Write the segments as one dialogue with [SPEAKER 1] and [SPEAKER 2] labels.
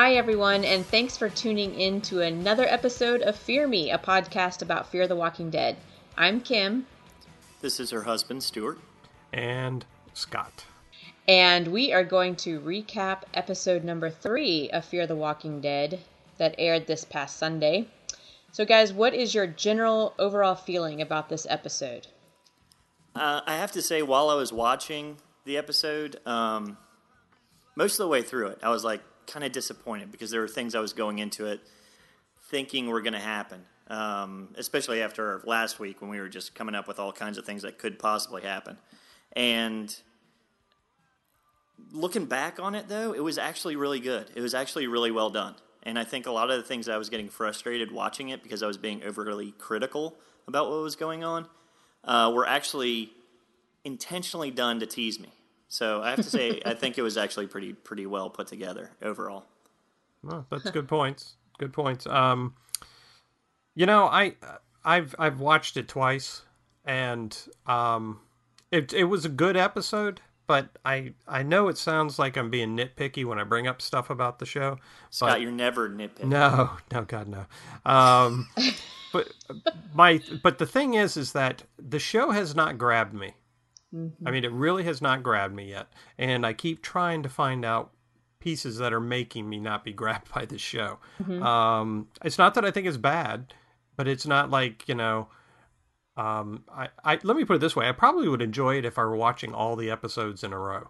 [SPEAKER 1] Hi, everyone, and thanks for tuning in to another episode of Fear Me, a podcast about Fear the Walking Dead. I'm Kim,
[SPEAKER 2] This is her husband, Stuart.
[SPEAKER 3] and Scot.
[SPEAKER 1] and we are going to recap episode number three of Fear the Walking Dead that aired this past Sunday. So, guys, what is your general overall feeling about this episode?
[SPEAKER 2] Uh, I have to say, while I was watching the episode, um, most of the way through it, I was like kind of disappointed because there were things I was going into it thinking were going to happen. Um, especially after last week when we were just coming up with all kinds of things that could possibly happen. And looking back on it, though, it was actually really good. It was actually really well done. And I think a lot of the things I was getting frustrated watching it because I was being overly critical about what was going on uh, were actually intentionally done to tease me. So I have to say, I think it was actually pretty pretty well put together overall.
[SPEAKER 3] Well, that's good points. Good points. Um, you know, I I've I've watched it twice, and um, it it was a good episode. But I I know it sounds like I'm being nitpicky when I bring up stuff about the show.
[SPEAKER 2] Scot,
[SPEAKER 3] but
[SPEAKER 2] you're never nitpicking.
[SPEAKER 3] no, no, God, no. Um, but my but the thing is, is that the show has not grabbed me. I mean, it really has not grabbed me yet, and I keep trying to find out pieces that are making me not be grabbed by the show. Um, it's not that I think it's bad, but it's not like you know. Um, I, I let me put it this way: I probably would enjoy it if I were watching all the episodes in a row,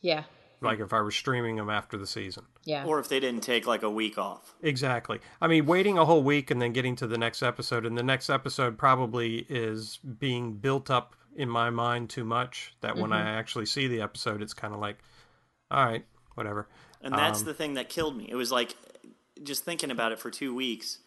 [SPEAKER 1] Yeah,
[SPEAKER 3] like if I were streaming them after the season.
[SPEAKER 1] yeah.
[SPEAKER 2] Or if they didn't take like a week off.
[SPEAKER 3] Exactly. I mean, waiting a whole week and then getting to the next episode, and the next episode probably is being built up in my mind too much. That when I actually see the episode, it's kind of like, all right, whatever.
[SPEAKER 2] And that's the thing that killed me. It was like just thinking about it for two weeks.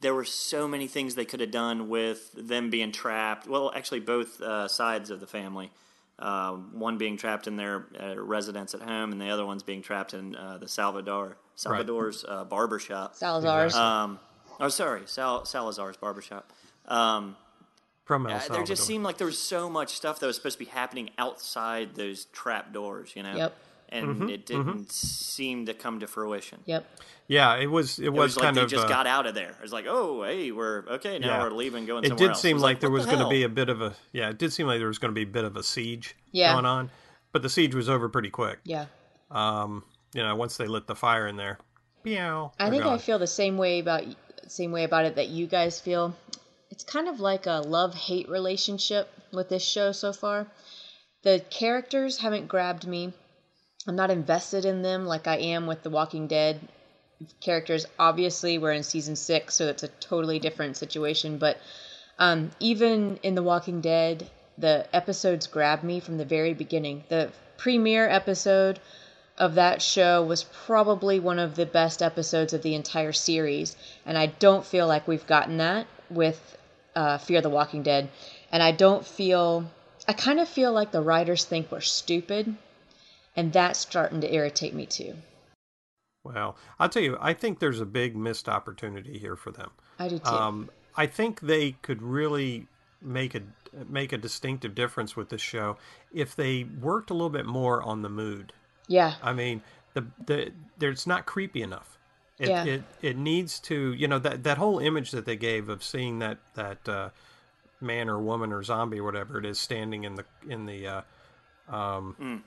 [SPEAKER 2] There were so many things they could have done with them being trapped. Well, actually, both uh, sides of the family. Uh, one being trapped in their uh, residence at home, and the other one's being trapped in uh, the Salvador Salvador's uh, barber shop.
[SPEAKER 1] Salazar's.
[SPEAKER 2] Um, oh, sorry, Sal- Salazar's barbershop. Um,
[SPEAKER 3] From El
[SPEAKER 2] uh, there just seemed like there was so much stuff that was supposed to be happening outside those trap doors, you know.
[SPEAKER 1] Yep.
[SPEAKER 2] And
[SPEAKER 3] Mm-hmm,
[SPEAKER 2] it didn't seem to come to fruition.
[SPEAKER 1] Yep.
[SPEAKER 3] yeah, it was. It,
[SPEAKER 2] It
[SPEAKER 3] was,
[SPEAKER 2] was, like
[SPEAKER 3] kind
[SPEAKER 2] they
[SPEAKER 3] of.
[SPEAKER 2] just
[SPEAKER 3] uh,
[SPEAKER 2] got out of there. It was like, oh, hey, we're okay now.
[SPEAKER 3] Yeah.
[SPEAKER 2] We're leaving, going
[SPEAKER 3] it
[SPEAKER 2] somewhere
[SPEAKER 3] did
[SPEAKER 2] else.
[SPEAKER 3] seem
[SPEAKER 2] It
[SPEAKER 3] like there
[SPEAKER 2] what
[SPEAKER 3] was
[SPEAKER 2] the
[SPEAKER 3] going to be a bit of a. Yeah, it did seem like there was going to be a bit of a siege
[SPEAKER 1] Yeah.
[SPEAKER 3] going on, but the siege was over pretty quick.
[SPEAKER 1] Yeah.
[SPEAKER 3] Um, you know, once they lit the fire in there, meow.
[SPEAKER 1] I
[SPEAKER 3] they're
[SPEAKER 1] think I feel the same way about same way about it that you guys feel. It's kind of like a love hate relationship with this show so far. The characters haven't grabbed me. I'm not invested in them like I am with The Walking Dead characters. Obviously, we're in season six, so it's a totally different situation. But um, even in The Walking Dead, the episodes grabbed me from the very beginning. The premiere episode of that show was probably one of the best episodes of the entire series, and I don't feel like we've gotten that with uh, Fear the Walking Dead. And I don't feel, I kind of feel like the writers think we're stupid, and that's starting to irritate me too.
[SPEAKER 3] Well, I'll tell you, I think there's a big missed opportunity here for them.
[SPEAKER 1] I do too.
[SPEAKER 3] Um, I think they could really make a make a distinctive difference with this show if they worked a little bit more on the mood.
[SPEAKER 1] yeah,
[SPEAKER 3] I mean, the the there's not creepy enough. It,
[SPEAKER 1] Yeah.
[SPEAKER 3] it it needs to, you know, that that whole image that they gave of seeing that that uh, man or woman or zombie or whatever it is standing in the in the uh, um,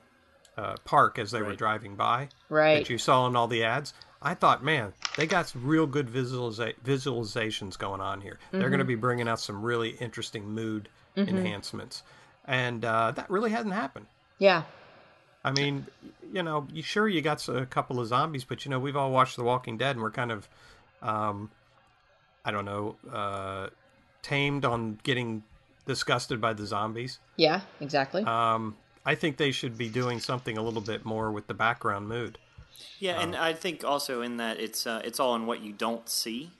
[SPEAKER 3] uh, park as they were driving by
[SPEAKER 1] right.
[SPEAKER 3] that you saw in all the ads. I thought, man, they got some real good visualiza- visualizations going on here. They're
[SPEAKER 1] Mm-hmm.
[SPEAKER 3] going to be bringing out some really interesting mood enhancements, and uh, that really hasn't happened.
[SPEAKER 1] yeah,
[SPEAKER 3] I mean, you know, you sure you got a couple of zombies, but you know, we've all watched The Walking Dead, and we're kind of, um, I don't know, uh, tamed on getting disgusted by the zombies.
[SPEAKER 1] yeah, exactly.
[SPEAKER 3] Um, I think they should be doing something a little bit more with the background mood.
[SPEAKER 2] Yeah, and I think also in that it's uh, it's all in what you don't see,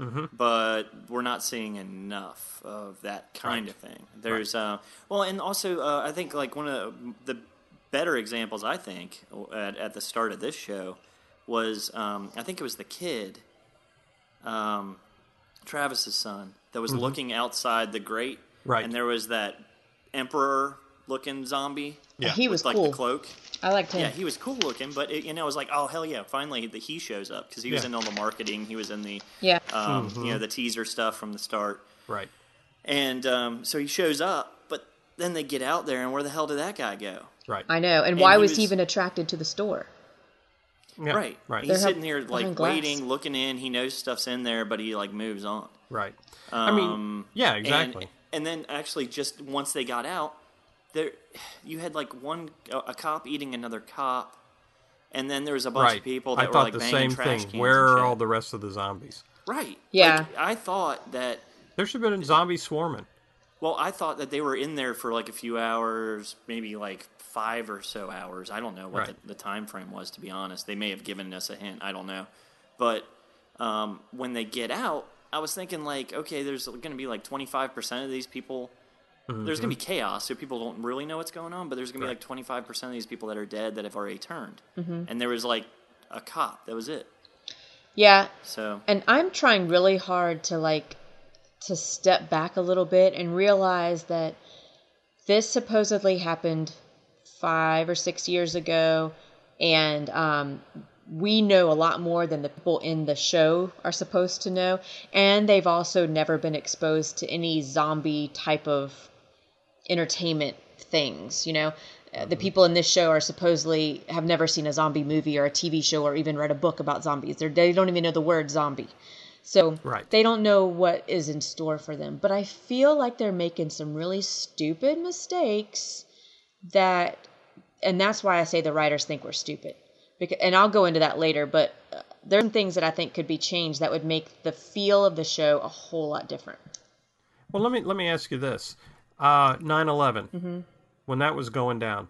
[SPEAKER 3] Mm-hmm.
[SPEAKER 2] but we're not seeing enough of that kind of thing. There's uh, well, and also uh, I think like one of the better examples I think at, at the start of this show was um, I think it was the kid, um, Travis's son, that was looking outside the grate,
[SPEAKER 3] Mm-hmm. Right.
[SPEAKER 2] and there was that emperor looking zombie.
[SPEAKER 3] Yeah.
[SPEAKER 1] He was
[SPEAKER 2] with, like
[SPEAKER 1] cool.
[SPEAKER 2] the cloak.
[SPEAKER 1] I liked him.
[SPEAKER 2] Yeah, he was cool looking, but it, you know, it was like, oh hell yeah, finally the, he shows up because he was in all the marketing, he was in the,
[SPEAKER 1] Yeah.
[SPEAKER 2] um, you know, the teaser stuff from the start,
[SPEAKER 3] Right.
[SPEAKER 2] and um, so he shows up, but then they get out there, and where the hell did that guy go?
[SPEAKER 3] Right.
[SPEAKER 1] I know. And,
[SPEAKER 2] And
[SPEAKER 1] why
[SPEAKER 2] he
[SPEAKER 1] was,
[SPEAKER 2] was-
[SPEAKER 1] he even attracted to the store?
[SPEAKER 3] Yeah,
[SPEAKER 2] Right,
[SPEAKER 3] Right.
[SPEAKER 2] He's
[SPEAKER 1] They're
[SPEAKER 2] sitting here like waiting, looking in. He knows stuff's in there, but he like moves on.
[SPEAKER 3] Right. I mean,
[SPEAKER 2] Um,
[SPEAKER 3] yeah, exactly.
[SPEAKER 2] And, then actually, just once they got out, there you had like one a, a cop eating another cop, and then there was a bunch
[SPEAKER 3] right.
[SPEAKER 2] of people that
[SPEAKER 3] I
[SPEAKER 2] were
[SPEAKER 3] thought
[SPEAKER 2] like
[SPEAKER 3] the
[SPEAKER 2] banging
[SPEAKER 3] same
[SPEAKER 2] trash
[SPEAKER 3] thing.
[SPEAKER 2] cans
[SPEAKER 3] Where
[SPEAKER 2] and
[SPEAKER 3] are
[SPEAKER 2] shit.
[SPEAKER 3] all the rest of the zombies?
[SPEAKER 2] Right.
[SPEAKER 1] Yeah.
[SPEAKER 2] Like, I thought that.
[SPEAKER 3] There should have been zombies swarming.
[SPEAKER 2] Well, I thought that they were in there for like a few hours, maybe like five or so hours. I don't know what
[SPEAKER 3] Right.
[SPEAKER 2] the, the time frame was, to be honest. They may have given us a hint. I don't know. But um, when they get out, I was thinking like, okay, there's going to be like 25% of these people. There's going to be chaos, so people don't really know what's going on. But there's going to be
[SPEAKER 3] Mm-hmm.
[SPEAKER 2] Like 25% of these people that are dead that have already turned. And there was like a cop. That was it.
[SPEAKER 1] Yeah.
[SPEAKER 2] So
[SPEAKER 1] And I'm trying really hard to like to step back a little bit and realize that this supposedly happened five or six years ago, and um, we know a lot more than the people in the show are supposed to know. And they've also never been exposed to any zombie type of entertainment things, you know. Uh, The people in this show are supposedly have never seen a zombie movie or a TV show or even read a book about zombies. They're, they don't even know the word zombie. So
[SPEAKER 3] Right.
[SPEAKER 1] they don't know what is in store for them. But I feel like they're making some really stupid mistakes that, and that's why I say the writers think we're stupid. Because, and I'll go into that later, but uh, there are some things that I think could be changed that would make the feel of the show a whole lot different.
[SPEAKER 3] Well, let me let me ask you this: uh, 9/11,
[SPEAKER 1] Mm-hmm.
[SPEAKER 3] when that was going down,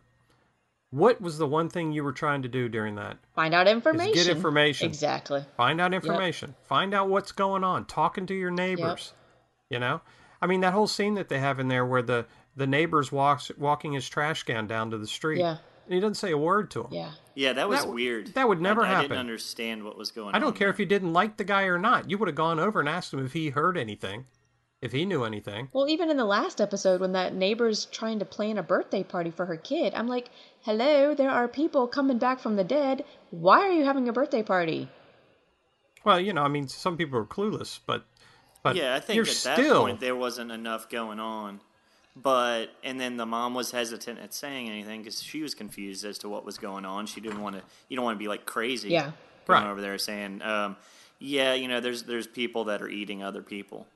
[SPEAKER 3] what was the one thing you were trying to do during that?
[SPEAKER 1] Find out information.
[SPEAKER 3] Get information.
[SPEAKER 1] Exactly.
[SPEAKER 3] Find out information. Find out what's going on. Talking to your neighbors. You know, I mean that whole scene that they have in there where the the neighbors walks walking his trash can down to the street.
[SPEAKER 1] Yeah.
[SPEAKER 3] And he doesn't say a word to him.
[SPEAKER 1] Yeah.
[SPEAKER 2] yeah, that was
[SPEAKER 3] That
[SPEAKER 2] weird.
[SPEAKER 3] that would never
[SPEAKER 2] I, I didn't understand what was going on.
[SPEAKER 3] I don't care
[SPEAKER 2] there.
[SPEAKER 3] if you didn't like the guy or not. You would have gone over and asked him if he heard anything, if he knew anything.
[SPEAKER 1] Well, even in the last episode, when that neighbor's trying to plan a birthday party for her kid, I'm like, hello, there are people coming back from the dead. Why are you having a birthday party?
[SPEAKER 3] Well, you know, I mean, some people are clueless, but but
[SPEAKER 2] Yeah, I think
[SPEAKER 3] you're
[SPEAKER 2] at that
[SPEAKER 3] still
[SPEAKER 2] point there wasn't enough going on. But and then the mom was hesitant at saying anything because she was confused as to what was going on. She didn't want to. You don't want to be like crazy.
[SPEAKER 1] Yeah.
[SPEAKER 2] going
[SPEAKER 3] Right.
[SPEAKER 2] over there saying, um, "Yeah, you know, there's there's people that are eating other people."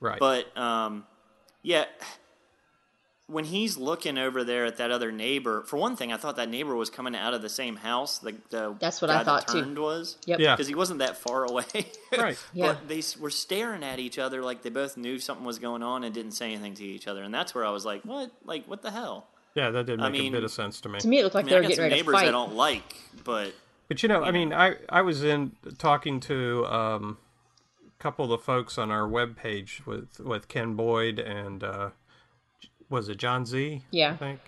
[SPEAKER 3] right.
[SPEAKER 2] But um, yeah, when he's looking over there at that other neighbor, for one thing, I thought that neighbor was coming out of the same house. The, the
[SPEAKER 1] That's what
[SPEAKER 2] guy
[SPEAKER 1] I
[SPEAKER 2] that
[SPEAKER 1] thought, too.
[SPEAKER 2] was.
[SPEAKER 1] Yep.
[SPEAKER 3] Yeah.
[SPEAKER 2] because he wasn't that far away.
[SPEAKER 3] Right.
[SPEAKER 1] Yeah.
[SPEAKER 2] But they were staring at each other like they both knew something was going on and didn't say anything to each other. And that's where I was like, "What? Like, what the hell?"
[SPEAKER 3] yeah, that did
[SPEAKER 2] I
[SPEAKER 3] make a bit of sense to me.
[SPEAKER 1] To me, it looked like
[SPEAKER 2] I mean,
[SPEAKER 1] they
[SPEAKER 2] I
[SPEAKER 1] were
[SPEAKER 2] got
[SPEAKER 1] getting
[SPEAKER 2] some
[SPEAKER 1] ready to
[SPEAKER 2] neighbors
[SPEAKER 1] fight.
[SPEAKER 2] I don't like, but
[SPEAKER 3] But you know, I mean, I I was in talking to um, a couple of the folks on our webpage with with Ken Boyd and uh, was it John Z?
[SPEAKER 1] Yeah.
[SPEAKER 3] I think.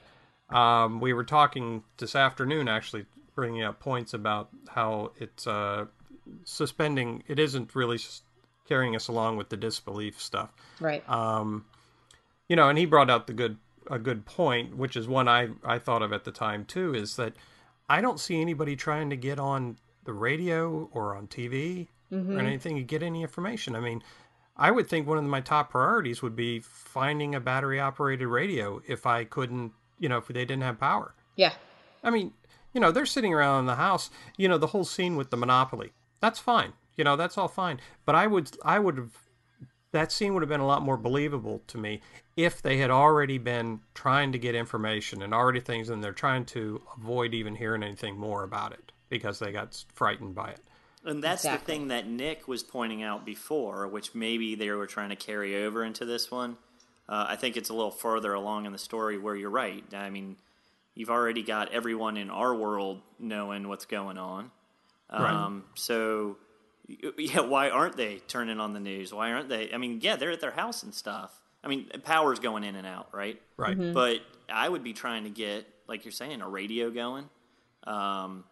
[SPEAKER 3] Um, we were talking this afternoon, actually, bringing up points about how it's uh, suspending. It isn't really carrying us along with the disbelief stuff.
[SPEAKER 1] Right.
[SPEAKER 3] you know, and he brought out the good a good point, which is one I I thought of at the time too, is that I don't see anybody trying to get on the radio or on TV or anything to get any information. I mean, I would think one of my top priorities would be finding a battery operated radio if I couldn't, you know, if they didn't have power.
[SPEAKER 1] yeah.
[SPEAKER 3] I mean, you know, they're sitting around in the house. You know, the whole scene with the Monopoly. That's fine. You know, that's all fine. But I would, I would have, that scene would have been a lot more believable to me if they had already been trying to get information and already things, and they're trying to avoid even hearing anything more about it because they got frightened by it.
[SPEAKER 2] And that's
[SPEAKER 1] Exactly.
[SPEAKER 2] the thing that Nick was pointing out before, which maybe they were trying to carry over into this one. Uh, I think it's a little further along in the story where you're right. I mean, you've already got everyone in our world knowing what's going on. Um, So, yeah, why aren't they turning on the news? Why aren't they? I mean, yeah, they're at their house and stuff. I mean, power's going in and out, right?
[SPEAKER 3] Right.
[SPEAKER 2] But I would be trying to get, like you're saying, a radio going, um,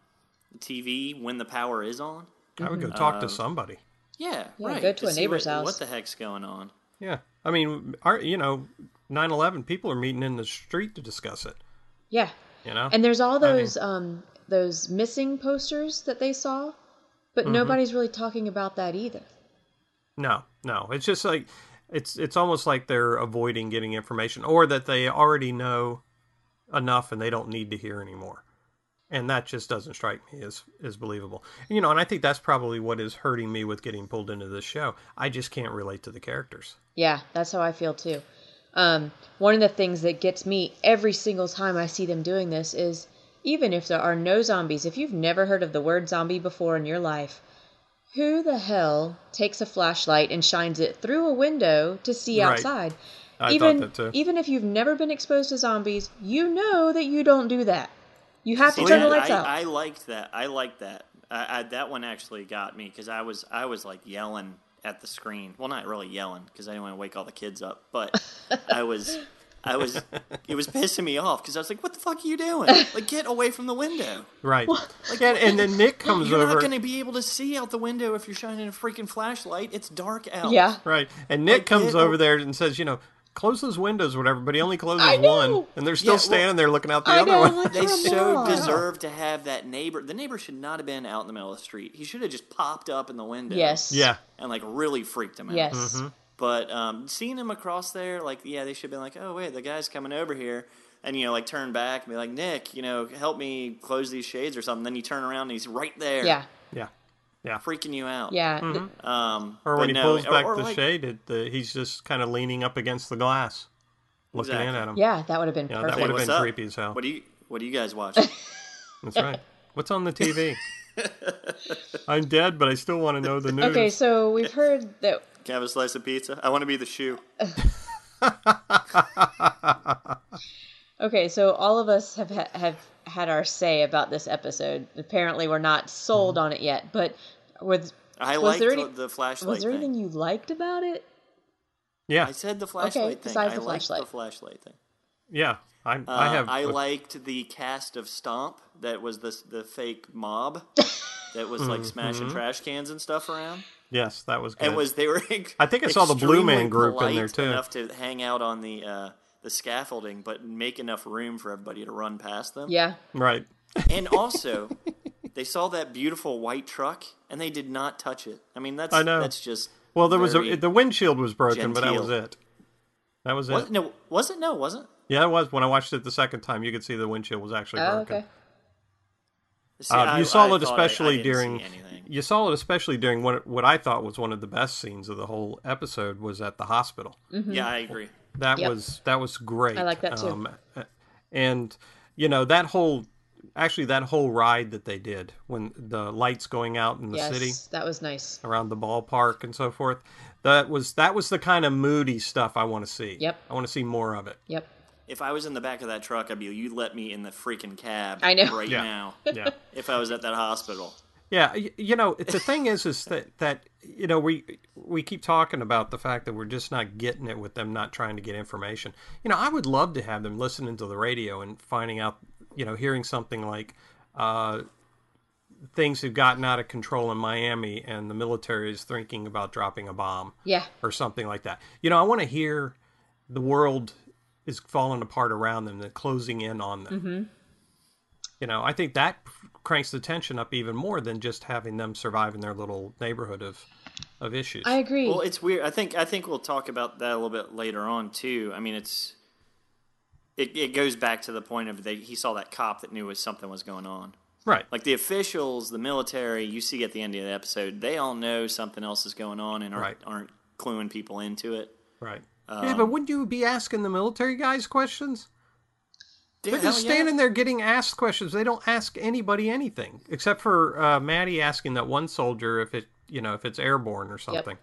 [SPEAKER 2] TV when the power is on.
[SPEAKER 3] I would go talk to somebody.
[SPEAKER 2] Yeah,
[SPEAKER 1] Yeah,
[SPEAKER 2] right.
[SPEAKER 1] go to a
[SPEAKER 2] see
[SPEAKER 1] neighbor's
[SPEAKER 2] what,
[SPEAKER 1] house.
[SPEAKER 2] What the heck's going on?
[SPEAKER 3] Yeah. I mean, our, you know, 9/11, people are meeting in the street to discuss it.
[SPEAKER 1] Yeah.
[SPEAKER 3] You know,
[SPEAKER 1] And there's all those um those missing posters that they saw, but
[SPEAKER 3] Mm-hmm.
[SPEAKER 1] nobody's really talking about that either.
[SPEAKER 3] No, no. It's just like it's it's almost like they're avoiding getting information or that they already know enough and they don't need to hear anymore. And that just doesn't strike me as as believable. You know, and I think that's probably what is hurting me with getting pulled into this show. I just can't relate to the characters.
[SPEAKER 1] Yeah, that's how I feel too. Um, one of the things that gets me every single time I see them doing this is even if there are no zombies, if you've never heard of the word zombie before in your life, who the hell takes a flashlight and shines it through a window to see
[SPEAKER 3] Right.
[SPEAKER 1] outside?
[SPEAKER 3] I
[SPEAKER 1] even
[SPEAKER 3] thought that too.
[SPEAKER 1] even if you've never been exposed to zombies, you know that you don't do that. You have to
[SPEAKER 2] See,
[SPEAKER 1] turn the lights
[SPEAKER 2] I,
[SPEAKER 1] out.
[SPEAKER 2] I liked that. I liked that. I, I, that one actually got me because I was I was like yelling at the screen. Well, not really yelling because I didn't want to wake all the kids up, but I was. I was, it was pissing me off because I was like, "What the fuck are you doing? Like, get away from the window!
[SPEAKER 3] Right. and, and then Nick comes over You're
[SPEAKER 2] not going to be able to see out the window if you're shining a freaking flashlight. It's dark out."
[SPEAKER 1] yeah.
[SPEAKER 3] Right. And Nick
[SPEAKER 2] Like,
[SPEAKER 3] comes over there and says, you know, close those windows whatever, but he only closes one. And they're still
[SPEAKER 2] Yeah, well,
[SPEAKER 3] standing there looking out the
[SPEAKER 1] I
[SPEAKER 3] other
[SPEAKER 1] know,
[SPEAKER 3] one.
[SPEAKER 1] like-
[SPEAKER 2] They so
[SPEAKER 1] on.
[SPEAKER 2] deserve to have that neighbor. The neighbor should not have been out in the middle of the street. He should have just popped up in the window.
[SPEAKER 1] Yes.
[SPEAKER 3] yeah.
[SPEAKER 2] And like really freaked him out.
[SPEAKER 1] Yes.
[SPEAKER 3] Mm-hmm.
[SPEAKER 2] But um, seeing him across there, like, yeah, they should have been like, oh, wait, the guy's coming over here. And, you know, like turn back and be like, Nick, you know, help me close these shades or something. Then you turn around and he's right there.
[SPEAKER 1] Yeah.
[SPEAKER 3] Yeah. Yeah.
[SPEAKER 2] Freaking you out.
[SPEAKER 1] Yeah.
[SPEAKER 3] Mm-hmm.
[SPEAKER 2] Um,
[SPEAKER 3] Or when he
[SPEAKER 2] no,
[SPEAKER 3] pulls back
[SPEAKER 2] or
[SPEAKER 3] the
[SPEAKER 2] like-
[SPEAKER 3] shade, it, the, he's just kind of leaning up against the glass, looking in at him.
[SPEAKER 1] Yeah, that would have been
[SPEAKER 3] You know,
[SPEAKER 1] perfect.
[SPEAKER 3] that would have been
[SPEAKER 2] up?
[SPEAKER 3] creepy as hell.
[SPEAKER 2] What do you What do you guys watch?
[SPEAKER 3] That's right. What's on the TV? I'm dead, but I still want to know the news.
[SPEAKER 1] Okay, so we've heard that
[SPEAKER 2] Can I have a slice of pizza? I want to be the shoe.
[SPEAKER 1] Okay, so all of us have ha- have had our say about this episode. Apparently, we're not sold
[SPEAKER 3] Mm-hmm.
[SPEAKER 1] on it yet. But was
[SPEAKER 2] I
[SPEAKER 1] was
[SPEAKER 2] liked
[SPEAKER 1] there
[SPEAKER 2] the,
[SPEAKER 1] any,
[SPEAKER 2] the flashlight
[SPEAKER 1] was there
[SPEAKER 2] thing.
[SPEAKER 1] anything you liked about it?
[SPEAKER 3] yeah,
[SPEAKER 2] I said the flashlight thing.
[SPEAKER 1] besides
[SPEAKER 2] I
[SPEAKER 1] the
[SPEAKER 2] liked
[SPEAKER 1] flashlight.
[SPEAKER 2] the flashlight thing.
[SPEAKER 3] yeah. I,
[SPEAKER 2] Uh,
[SPEAKER 3] I have.
[SPEAKER 2] I
[SPEAKER 3] a-
[SPEAKER 2] liked the cast of Stomp that was the the fake mob that was like smashing trash cans and stuff around.
[SPEAKER 3] yes, that was good.
[SPEAKER 2] And was they were
[SPEAKER 3] I think I saw the Blue Man group in there, too.
[SPEAKER 2] Enough to hang out on the uh, the scaffolding, but make enough room for everybody to run past them.
[SPEAKER 1] Yeah,
[SPEAKER 3] right.
[SPEAKER 2] And also, they saw that beautiful white truck and they did not touch it. I mean, that's
[SPEAKER 3] I know.
[SPEAKER 2] that's just
[SPEAKER 3] Well, there was a, the windshield was broken, but that was it. That was it.
[SPEAKER 2] Was, no, was it? No, wasn't.
[SPEAKER 3] Yeah, it was. When I watched it the second time, you could see the windshield was actually
[SPEAKER 1] oh,
[SPEAKER 3] broken.
[SPEAKER 1] okay.
[SPEAKER 2] See,
[SPEAKER 3] Uh,
[SPEAKER 2] I-
[SPEAKER 3] you saw
[SPEAKER 2] I
[SPEAKER 3] it
[SPEAKER 2] thought I-
[SPEAKER 3] especially
[SPEAKER 2] I
[SPEAKER 3] during. You saw it especially during what what I thought was one of the best scenes of the whole episode was at the hospital.
[SPEAKER 2] Yeah, I agree.
[SPEAKER 3] That
[SPEAKER 1] Yep.
[SPEAKER 3] was that was great.
[SPEAKER 1] I like that too.
[SPEAKER 3] uh, and you know that whole actually that whole ride that they did when the lights going out in the
[SPEAKER 1] Yes,
[SPEAKER 3] city
[SPEAKER 1] that was nice.
[SPEAKER 3] around the ballpark and so forth. That was that was the kind of moody stuff I want to see.
[SPEAKER 1] Yep.
[SPEAKER 3] I want to see more of it.
[SPEAKER 1] Yep.
[SPEAKER 2] If I was in the back of that truck, I'd be, you let me in the freaking cab
[SPEAKER 1] I know.
[SPEAKER 2] right
[SPEAKER 3] Yeah.
[SPEAKER 2] now.
[SPEAKER 3] Yeah.
[SPEAKER 2] If I was at that hospital.
[SPEAKER 3] Yeah, you know, the thing is, is that that you know we we keep talking about the fact that we're just not getting it with them not trying to get information. You know, I would love to have them listening to the radio and finding out, you know, hearing something like uh, things have gotten out of control in Miami and the military is thinking about dropping a bomb
[SPEAKER 1] Yeah.
[SPEAKER 3] or something like that. You know, I want to hear the world is falling apart around them, they're closing in on them.
[SPEAKER 1] Mm-hmm.
[SPEAKER 3] You know, I think that cranks the tension up even more than just having them survive in their little neighborhood of of issues.
[SPEAKER 1] I agree.
[SPEAKER 2] Well, it's weird. I think I think we'll talk about that a little bit later on too. I mean, it's it, it goes back to the point of they, he saw that cop that knew was something was going on.
[SPEAKER 3] right.
[SPEAKER 2] Like the officials, the military, you see at the end of the episode, they all know something else is going on and aren't,
[SPEAKER 3] Right.
[SPEAKER 2] aren't cluing people into it.
[SPEAKER 3] right.
[SPEAKER 2] Um,
[SPEAKER 3] yeah, but wouldn't you be asking the military guys questions?
[SPEAKER 2] Yeah,
[SPEAKER 3] They're just
[SPEAKER 2] yeah.
[SPEAKER 3] standing there getting asked questions. They don't ask anybody anything except for uh, Maddie asking that one soldier if it, you know, if it's airborne or something.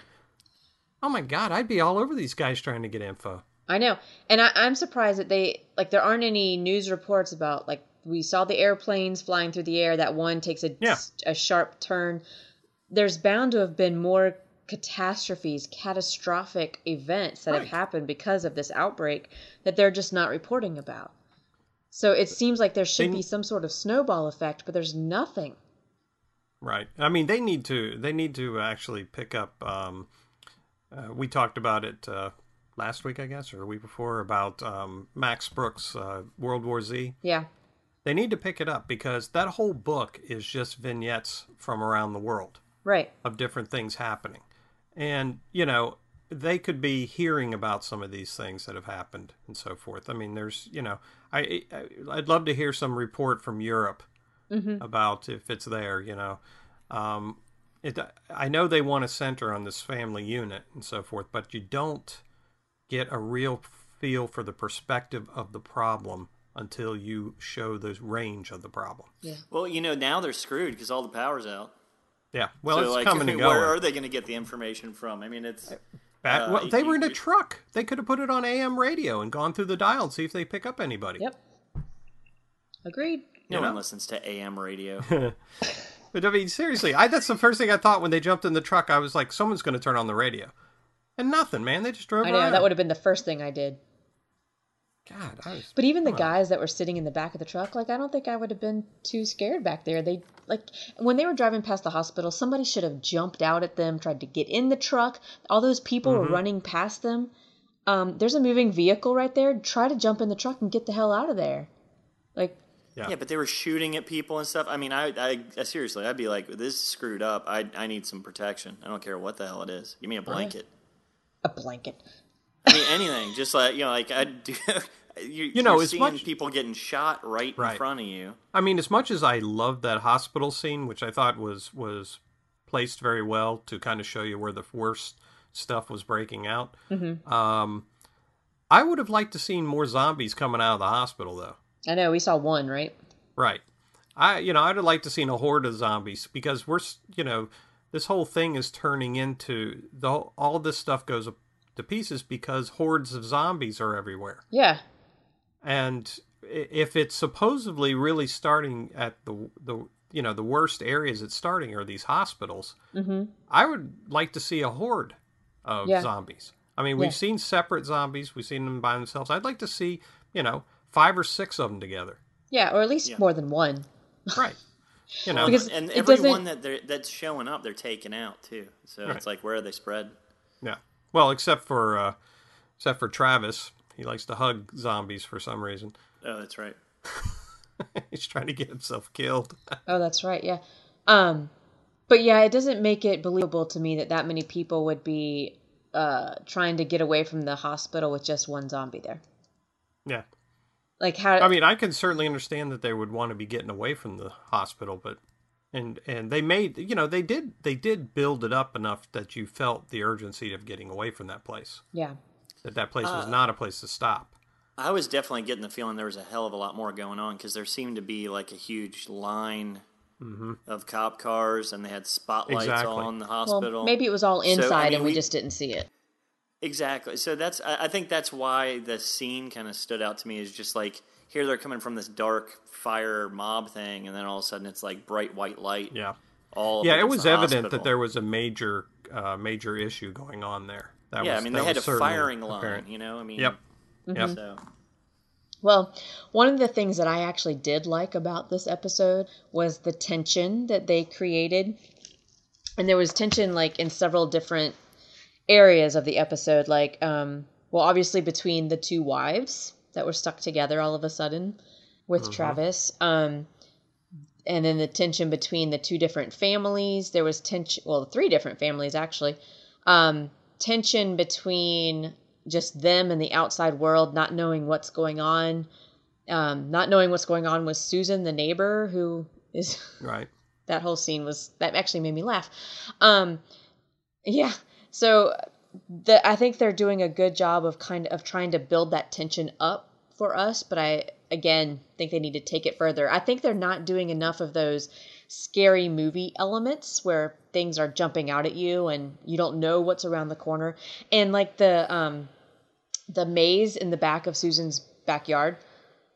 [SPEAKER 3] Oh my God, I'd be all over these guys trying to get info.
[SPEAKER 1] I know, and I, I'm surprised that they like there aren't any news reports about like we saw the airplanes flying through the air. That one takes a
[SPEAKER 3] Yeah.
[SPEAKER 1] a sharp turn. There's bound to have been more catastrophes, catastrophic events that
[SPEAKER 3] Right.
[SPEAKER 1] have happened because of this outbreak that they're just not reporting about. So it seems like there should
[SPEAKER 3] They-
[SPEAKER 1] be some sort of snowball effect, but there's nothing.
[SPEAKER 3] Right. I mean, they need to. They need to actually pick up. Um, uh, we talked about it uh, last week, I guess, or a week before, about um, Max Brooks' uh, World War Z.
[SPEAKER 1] Yeah.
[SPEAKER 3] They need to pick it up because that whole book is just vignettes from around the world
[SPEAKER 1] Right.
[SPEAKER 3] of different things happening. And, you know, they could be hearing about some of these things that have happened and so forth. I mean, there's, you know, I, I I'd love to hear some report from Europe about if it's there, you know. Um, it, I know they want to center on this family unit and so forth, but you don't get a real feel for the perspective of the problem until you show the range of the problem.
[SPEAKER 1] Yeah.
[SPEAKER 2] Well, you know, now they're screwed because all the power's out.
[SPEAKER 3] Yeah, well,
[SPEAKER 2] so,
[SPEAKER 3] it's
[SPEAKER 2] like,
[SPEAKER 3] coming and going.
[SPEAKER 2] where are they going to get the information from? I mean, it's
[SPEAKER 3] Back,
[SPEAKER 2] Uh,
[SPEAKER 3] well, they were in a truck. They could have put it on AM radio and gone through the dial and see if they pick up anybody.
[SPEAKER 1] Yep. Agreed.
[SPEAKER 2] no
[SPEAKER 3] you
[SPEAKER 2] one listens to AM radio.
[SPEAKER 3] But I mean, seriously, I that's the first thing I thought when they jumped in the truck. I was like, someone's going to turn on the radio, and nothing, man. They just drove
[SPEAKER 1] I know
[SPEAKER 3] around.
[SPEAKER 1] that would have been the first thing I did.
[SPEAKER 3] God, I was.
[SPEAKER 1] But even the
[SPEAKER 3] Come on.
[SPEAKER 1] guys that were sitting in the back of the truck, like I don't think I would have been too scared back there. They like when they were driving past the hospital, somebody should have jumped out at them, tried to get in the truck. All those people
[SPEAKER 3] Mm-hmm.
[SPEAKER 1] were running past them. Um, there's a moving vehicle right there. Try to jump in the truck and get the hell out of there. Like
[SPEAKER 3] Yeah.
[SPEAKER 2] yeah, but they were shooting at people and stuff. I mean, I, I, I seriously, I'd be like, this is screwed up. I, I need some protection. I don't care what the hell it is. Give me a blanket.
[SPEAKER 1] a blanket.
[SPEAKER 2] I mean, anything. Just like you know, like I do. You,
[SPEAKER 3] You know,
[SPEAKER 2] you're
[SPEAKER 3] as
[SPEAKER 2] seeing
[SPEAKER 3] much-
[SPEAKER 2] people getting shot right, in front of you.
[SPEAKER 3] I mean, as much as I loved that hospital scene, which I thought was was placed very well to kind of show you where the worst stuff was breaking out.
[SPEAKER 1] Mm-hmm.
[SPEAKER 3] Um, I would have liked to seen more zombies coming out of the hospital, though.
[SPEAKER 1] I know we saw one, right?
[SPEAKER 3] Right. I you know I'd have liked to seen a horde of zombies because we're you know this whole thing is turning into the whole- all this stuff goes to pieces because hordes of zombies are everywhere.
[SPEAKER 1] Yeah.
[SPEAKER 3] And if it's supposedly really starting at the the you know the worst areas it's starting are these hospitals,
[SPEAKER 1] Mm-hmm.
[SPEAKER 3] I would like to see a horde of
[SPEAKER 1] Yeah.
[SPEAKER 3] zombies. I mean, we've
[SPEAKER 1] Yeah.
[SPEAKER 3] seen separate zombies, we've seen them by themselves. I'd like to see you know five or six of them together.
[SPEAKER 1] Yeah, or at least
[SPEAKER 2] Yeah.
[SPEAKER 1] more than one.
[SPEAKER 3] Right. You know,
[SPEAKER 1] Because
[SPEAKER 2] and
[SPEAKER 1] it
[SPEAKER 2] everyone
[SPEAKER 1] doesn't-
[SPEAKER 2] that they're, that's showing up, they're taking out too. So
[SPEAKER 3] Right.
[SPEAKER 2] it's like, where are they spread?
[SPEAKER 3] Yeah. Well, except for uh, except for Travis, he likes to hug zombies for some reason.
[SPEAKER 2] Oh, that's right.
[SPEAKER 3] He's trying to get himself killed.
[SPEAKER 1] Oh, that's right. Yeah. Um, but yeah, it doesn't make it believable to me that that many people would be uh trying to get away from the hospital with just one zombie there.
[SPEAKER 3] yeah.
[SPEAKER 1] Like how?
[SPEAKER 3] I mean, I can certainly understand that they would want to be getting away from the hospital, but and and they made you know they did they did build it up enough that you felt the urgency of getting away from that place.
[SPEAKER 1] yeah.
[SPEAKER 3] That that place
[SPEAKER 2] Uh,
[SPEAKER 3] was not a place to stop.
[SPEAKER 2] I was definitely getting the feeling there was a hell of a lot more going on because there seemed to be like a huge line of cop cars, and they had spotlights
[SPEAKER 3] Mm-hmm. Exactly.
[SPEAKER 2] on the
[SPEAKER 1] Well,
[SPEAKER 2] hospital.
[SPEAKER 1] maybe it was all
[SPEAKER 2] So, I
[SPEAKER 1] inside
[SPEAKER 2] mean,
[SPEAKER 1] and we,
[SPEAKER 2] we-
[SPEAKER 1] just didn't see it.
[SPEAKER 2] Exactly. So that's I I think that's why the scene kind of stood out to me is just like here they're coming from this dark fire mob thing, and then all of a sudden it's like bright white light.
[SPEAKER 3] Yeah.
[SPEAKER 2] All
[SPEAKER 3] Yeah, it was evident
[SPEAKER 2] hospital.
[SPEAKER 3] that there was a major uh, major issue going on there. That
[SPEAKER 2] Yeah,
[SPEAKER 3] was,
[SPEAKER 2] I mean
[SPEAKER 3] that
[SPEAKER 2] they had a firing line.
[SPEAKER 3] apparent.
[SPEAKER 2] You know, I mean.
[SPEAKER 3] Yep. Yep.
[SPEAKER 2] So
[SPEAKER 1] Well, one of the things that I actually did like about this episode was the tension that they created. And there was tension like in several different areas of the episode like um well obviously between the two wives that were stuck together all of a sudden with Travis. Um and then the tension between the two different families. There was tension well, three different families actually. Um tension between just them and the outside world not knowing what's going on um, not knowing what's going on with susan the neighbor who is
[SPEAKER 3] Right.
[SPEAKER 1] that whole scene was that actually made me laugh. Um, yeah. So the i think they're doing a good job of kind of trying to build that tension up for us but i again think they need to take it further. I think they're not doing enough of those scary movie elements where things are jumping out at you and you don't know what's around the corner and like the um the maze in the back of susan's backyard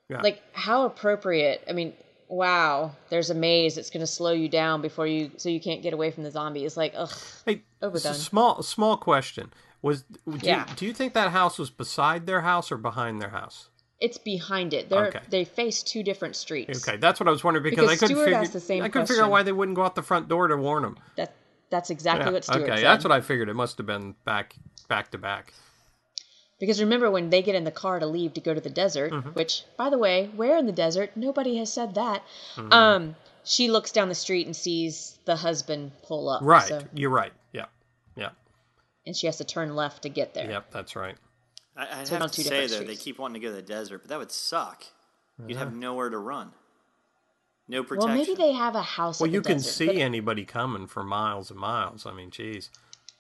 [SPEAKER 3] Yeah.
[SPEAKER 1] like how appropriate i mean wow there's a maze that's going to slow you down before you so you can't get away from the zombie it's like ugh
[SPEAKER 3] Hey,
[SPEAKER 1] Overdone.
[SPEAKER 3] small small question. Was do,
[SPEAKER 1] Yeah.
[SPEAKER 3] you, do you think that house was beside their house or behind their house?
[SPEAKER 1] It's behind it they're
[SPEAKER 3] Okay.
[SPEAKER 1] they face two different streets
[SPEAKER 3] Okay, that's what I was wondering because,
[SPEAKER 1] Because
[SPEAKER 3] I couldn't figure
[SPEAKER 1] asked the same
[SPEAKER 3] I couldn't figure out why they wouldn't go out the front door to warn them.
[SPEAKER 1] that that's exactly
[SPEAKER 3] Yeah,
[SPEAKER 1] what Stuart
[SPEAKER 3] okay,
[SPEAKER 1] said
[SPEAKER 3] that's what I figured. It must have been back back to back.
[SPEAKER 1] Because remember when they get in the car to leave to go to the desert,
[SPEAKER 3] Mm-hmm.
[SPEAKER 1] which by the way, where in the desert? Nobody has said that. Um, she looks down the street and sees the husband pull up.
[SPEAKER 3] Right.
[SPEAKER 1] so-
[SPEAKER 3] You're right. Yeah. Yeah.
[SPEAKER 1] and she has to turn left to get there.
[SPEAKER 3] Yep. That's right.
[SPEAKER 2] I, I'd
[SPEAKER 1] So on
[SPEAKER 2] have to say
[SPEAKER 1] different
[SPEAKER 2] though, they keep wanting to go to the desert, but that would suck. You'd have uh-huh. nowhere to run. No protection.
[SPEAKER 1] Well, maybe they have a house.
[SPEAKER 3] Well,
[SPEAKER 1] at
[SPEAKER 3] you
[SPEAKER 1] the
[SPEAKER 3] can
[SPEAKER 1] desert,
[SPEAKER 3] see
[SPEAKER 1] but
[SPEAKER 3] anybody coming for miles and miles. I mean, geez.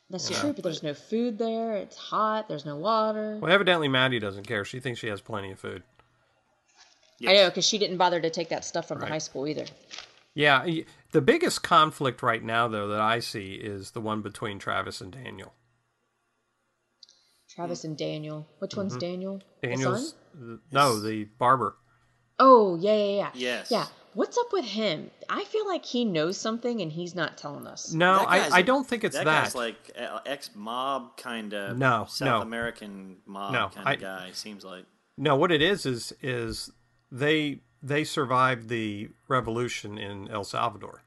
[SPEAKER 1] That's true, but there's no food there. It's hot. There's no water.
[SPEAKER 3] Well, evidently Maddie doesn't care. She thinks she has plenty of food.
[SPEAKER 1] I know because she didn't bother to take that stuff from the high school either.
[SPEAKER 3] Yeah. The biggest conflict right now, though, that I see is the one between Travis and Daniel.
[SPEAKER 1] Travis and Daniel. Which one's Daniel? The
[SPEAKER 3] Mm-hmm. Daniel's
[SPEAKER 1] son?
[SPEAKER 3] no, the barber.
[SPEAKER 1] Oh yeah, yeah, yeah.
[SPEAKER 2] Yes.
[SPEAKER 1] Yeah. What's up with him? I feel like he knows something and he's not telling us.
[SPEAKER 3] No, I, I don't think it's
[SPEAKER 2] that,
[SPEAKER 3] that.
[SPEAKER 2] guy's like ex mob kind of
[SPEAKER 3] No,
[SPEAKER 2] South
[SPEAKER 3] no.
[SPEAKER 2] American mob
[SPEAKER 3] No,
[SPEAKER 2] kind of guy. Seems like
[SPEAKER 3] No, what it is is is they they survived the revolution in El Salvador.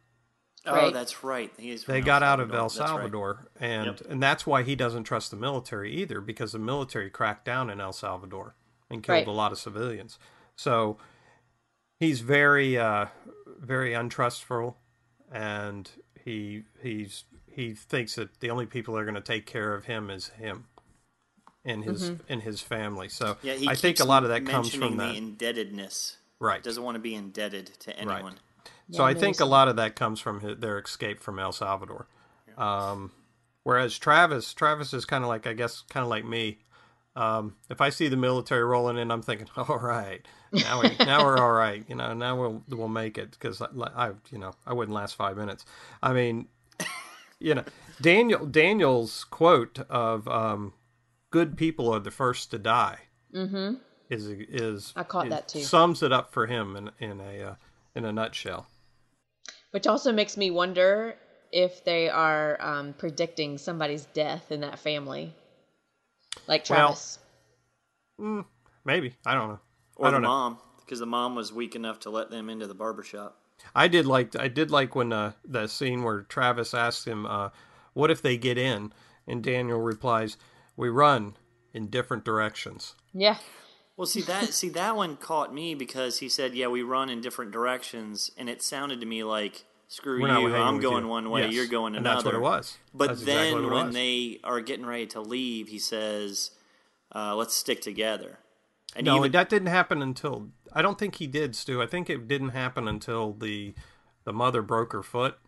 [SPEAKER 2] Oh,
[SPEAKER 1] Right.
[SPEAKER 2] that's right. He is.
[SPEAKER 3] They
[SPEAKER 2] El
[SPEAKER 3] got out of El
[SPEAKER 2] That's right.
[SPEAKER 3] Salvador, and
[SPEAKER 2] Yep.
[SPEAKER 3] and that's why he doesn't trust the military either, because the military cracked down in El Salvador and killed
[SPEAKER 1] Right.
[SPEAKER 3] a lot of civilians. So he's very uh, very untrustful, and he he's he thinks that the only people that are going to take care of him is him and his and his family. So
[SPEAKER 2] Yeah, he
[SPEAKER 3] I think a lot of that comes from
[SPEAKER 2] the
[SPEAKER 3] that.
[SPEAKER 2] indebtedness.
[SPEAKER 3] Right.
[SPEAKER 2] Doesn't want to be indebted to anyone.
[SPEAKER 3] So I think a lot of that comes from hi their escape from El Salvador. Um, whereas Travis, Travis is kind of like I guess kind of like me. Um, if I see the military rolling in, I'm thinking, all right, now we now we're all right. You know, now we'll we'll make it because I, I you know I wouldn't last five minutes. I mean, you know, Daniel Daniel's quote of um, "Good people are the first to die." Mm-hmm. Is is
[SPEAKER 1] I caught that too.
[SPEAKER 3] Sums it up for him in in a uh, in a nutshell.
[SPEAKER 1] Which also makes me wonder if they are um, predicting somebody's death in that family, like
[SPEAKER 3] Well,
[SPEAKER 1] Travis.
[SPEAKER 3] Maybe I don't know.
[SPEAKER 2] Or
[SPEAKER 3] I
[SPEAKER 2] the
[SPEAKER 3] don't know.
[SPEAKER 2] mom, because the mom was weak enough to let them into the barber shop.
[SPEAKER 3] I did like I did like when uh, the scene where Travis asked him, uh, "What if they get in?" and Daniel replies, "We run in different directions."
[SPEAKER 1] yeah.
[SPEAKER 2] Well, see that see that one caught me because he said, "Yeah, we run in different directions," and it sounded to me like, "Screw
[SPEAKER 3] We're
[SPEAKER 2] you, I'm going
[SPEAKER 3] you.
[SPEAKER 2] one way,
[SPEAKER 3] Yes.
[SPEAKER 2] you're going
[SPEAKER 3] and
[SPEAKER 2] another."
[SPEAKER 3] that's what it was.
[SPEAKER 2] But
[SPEAKER 3] That's
[SPEAKER 2] then
[SPEAKER 3] exactly what it
[SPEAKER 2] when
[SPEAKER 3] was.
[SPEAKER 2] they are getting ready to leave, he says, uh, "Let's stick together." And
[SPEAKER 3] no,
[SPEAKER 2] even
[SPEAKER 3] that didn't happen until I don't think he did, Stu. I think it didn't happen until the the mother broke her foot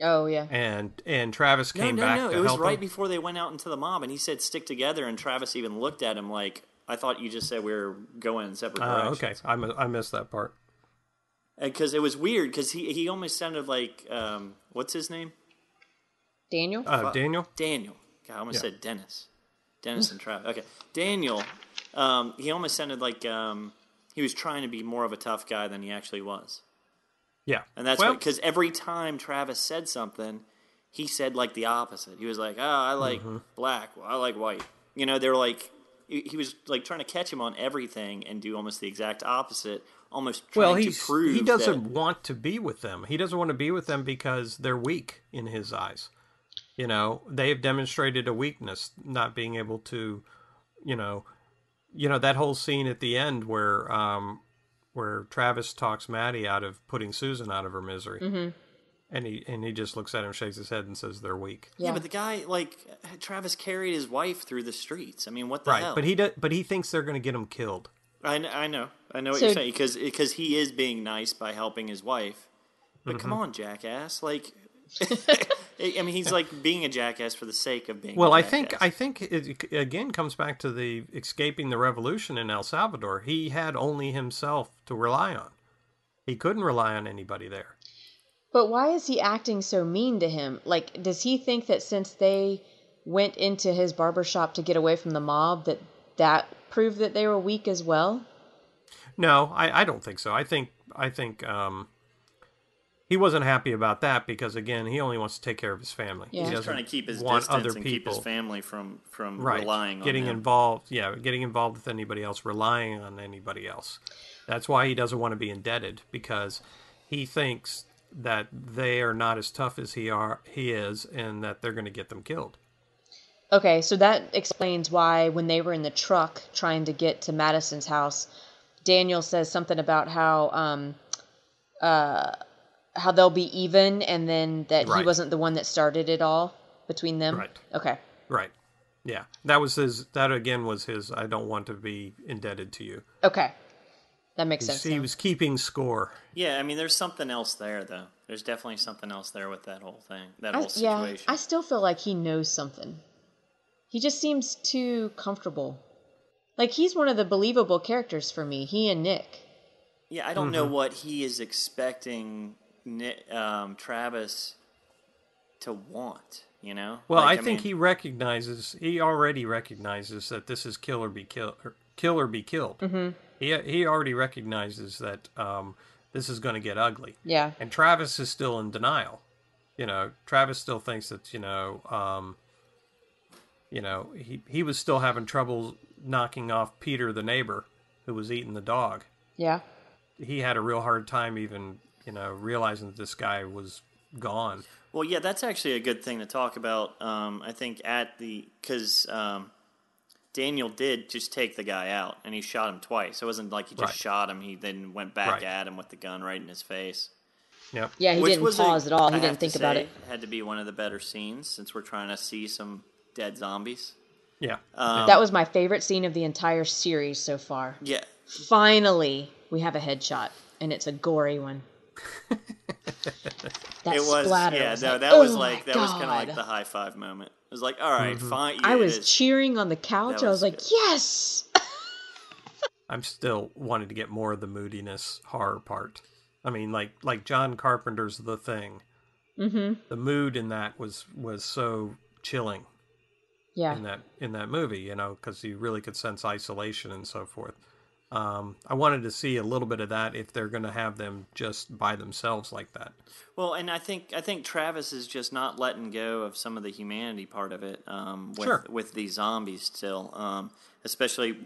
[SPEAKER 1] Oh yeah.
[SPEAKER 3] and and Travis
[SPEAKER 2] no,
[SPEAKER 3] came
[SPEAKER 2] no,
[SPEAKER 3] back
[SPEAKER 2] no,
[SPEAKER 3] to
[SPEAKER 2] it was right
[SPEAKER 3] him.
[SPEAKER 2] before they went out into the mob, and he said, "Stick together." And Travis even looked at him like, "I thought you just said we were going in separate
[SPEAKER 3] Oh,
[SPEAKER 2] directions."
[SPEAKER 3] okay, I, mi- I missed that part.
[SPEAKER 2] because it was weird because he he almost sounded like um, what's his name
[SPEAKER 1] Daniel.
[SPEAKER 3] Uh, Daniel,
[SPEAKER 2] Daniel. God, I almost
[SPEAKER 3] Yeah.
[SPEAKER 2] said Dennis. Dennis and Travis. Okay, Daniel. Um, he almost sounded like um, he was trying to be more of a tough guy than he actually was,
[SPEAKER 3] yeah,
[SPEAKER 2] and that's
[SPEAKER 3] well,
[SPEAKER 2] because every time Travis said something, he said like the opposite. He was like, "Oh, I like
[SPEAKER 3] Mm-hmm.
[SPEAKER 2] black. Well, I like white." You know, they're like. He he was like trying to catch him on everything and do almost the exact opposite, almost trying
[SPEAKER 3] well,
[SPEAKER 2] to prove
[SPEAKER 3] he doesn't
[SPEAKER 2] that-
[SPEAKER 3] want to be with them. He doesn't want to be with them because they're weak in his eyes. You know, they have demonstrated a weakness, not being able to, you know, you know that whole scene at the end where um, where Travis talks Maddie out of putting Susan out of her misery, mm-hmm. And he and he just looks at him, shakes his head, and says they're weak.
[SPEAKER 2] Yeah,
[SPEAKER 1] Yeah.
[SPEAKER 2] but the guy, like Travis, carried his wife through the streets. I mean, what the
[SPEAKER 3] Right,
[SPEAKER 2] hell?
[SPEAKER 3] but he do, but he thinks they're going to get him killed.
[SPEAKER 2] I, kn- I know, I know what
[SPEAKER 1] So-
[SPEAKER 2] you're saying because because he is being nice by helping his wife. But come
[SPEAKER 3] Mm-hmm.
[SPEAKER 2] on, jackass! Like, I mean, he's like being a jackass for the sake of being.
[SPEAKER 3] Well, I think. I think it again comes back to the escaping the revolution in El Salvador. He had only himself to rely on. He couldn't rely on anybody there.
[SPEAKER 1] But why is he acting so mean to him? Like, does he think that since they went into his barber shop to get away from the mob, that that proved that they were weak as well?
[SPEAKER 3] No, I, I don't think so. I think I think um, he wasn't happy about that because again, he only wants to take care of his family.
[SPEAKER 1] Yeah.
[SPEAKER 3] He
[SPEAKER 1] He's
[SPEAKER 2] he's
[SPEAKER 3] doesn't
[SPEAKER 2] trying to keep his
[SPEAKER 3] want
[SPEAKER 2] distance
[SPEAKER 3] other
[SPEAKER 2] and
[SPEAKER 3] people
[SPEAKER 2] keep his family from from
[SPEAKER 3] right
[SPEAKER 2] relying on
[SPEAKER 3] getting involved. Yeah, getting involved with anybody else, relying on anybody else. That's why he doesn't want to be indebted because he thinks that they are not as tough as he are he is, and that they're going to get them killed.
[SPEAKER 1] Okay, so that explains why when they were in the truck trying to get to Madison's house, Daniel says something about how um uh how they'll be even and then that he wasn't the one that started it all between them.
[SPEAKER 3] Right.
[SPEAKER 1] Okay.
[SPEAKER 3] Right. Yeah. That was his. That again was his. I don't want to be indebted to you.
[SPEAKER 1] Okay. That makes sense.
[SPEAKER 3] he
[SPEAKER 1] now.
[SPEAKER 3] was keeping score.
[SPEAKER 2] Yeah, I mean, there's something else there, though. There's definitely something else there with that whole thing, that
[SPEAKER 1] I,
[SPEAKER 2] whole
[SPEAKER 1] yeah. I still feel like he knows something. He just seems too comfortable. Like he's one of the believable characters for me. He and Nick.
[SPEAKER 2] Yeah, I don't
[SPEAKER 3] Mm-hmm.
[SPEAKER 2] know what he is expecting Ni- um, Travis to want. You know?
[SPEAKER 3] Well,
[SPEAKER 2] Like,
[SPEAKER 3] I think
[SPEAKER 2] mean,
[SPEAKER 3] he recognizes. He already recognizes that this is kill or be killed. Kill or be killed. Mm-hmm. He he already recognizes that um, this is going to get ugly.
[SPEAKER 1] Yeah.
[SPEAKER 3] And Travis is still in denial. You know, Travis still thinks that you know, um, you know, he he was still having trouble knocking off Peter the neighbor who was eating the dog.
[SPEAKER 1] Yeah.
[SPEAKER 3] He had a real hard time even you know realizing that this guy was gone.
[SPEAKER 2] Well, yeah, that's actually a good thing to talk about. Um, I think at the because um, Daniel did just take the guy out and he shot him twice. It wasn't like he just
[SPEAKER 3] Right.
[SPEAKER 2] shot him. He then went back
[SPEAKER 3] Right.
[SPEAKER 2] at him with the gun right in his face.
[SPEAKER 3] Yep.
[SPEAKER 1] Yeah, he
[SPEAKER 2] Which
[SPEAKER 1] didn't
[SPEAKER 2] was a-
[SPEAKER 1] pause at all. He
[SPEAKER 2] have
[SPEAKER 1] didn't
[SPEAKER 2] to
[SPEAKER 1] think about it.
[SPEAKER 2] Had to be one of the better scenes since we're trying to see some dead zombies.
[SPEAKER 3] Yeah.
[SPEAKER 2] Um,
[SPEAKER 1] That was my favorite scene of the entire series so far.
[SPEAKER 2] Yeah,
[SPEAKER 1] Finally, we have a headshot, and it's a gory one. that
[SPEAKER 2] it was.
[SPEAKER 1] splatter.
[SPEAKER 2] yeah,
[SPEAKER 1] was
[SPEAKER 2] no,
[SPEAKER 1] like,
[SPEAKER 2] that was
[SPEAKER 1] "Oh
[SPEAKER 2] like
[SPEAKER 1] my
[SPEAKER 2] that was kind of like the high five moment. It was like, all right,
[SPEAKER 3] Mm-hmm.
[SPEAKER 2] fine.
[SPEAKER 1] I
[SPEAKER 2] yeah, it
[SPEAKER 1] was
[SPEAKER 2] is.
[SPEAKER 1] cheering on the couch.
[SPEAKER 2] That
[SPEAKER 1] I
[SPEAKER 2] was
[SPEAKER 1] was like,
[SPEAKER 2] good.
[SPEAKER 1] yes.
[SPEAKER 3] I'm still wanting to get more of the moodiness horror part. I mean, like like John Carpenter's The Thing. Mm-hmm. The mood in that was was so chilling
[SPEAKER 1] Yeah.
[SPEAKER 3] in that in that movie, you know, because you really could sense isolation and so forth. Um, I wanted to see a little bit of that if they're going to have them just by themselves like that.
[SPEAKER 2] Well, and I think I think Travis is just not letting go of some of the humanity part of it um, with
[SPEAKER 3] Sure.
[SPEAKER 2] with these zombies still, um, especially.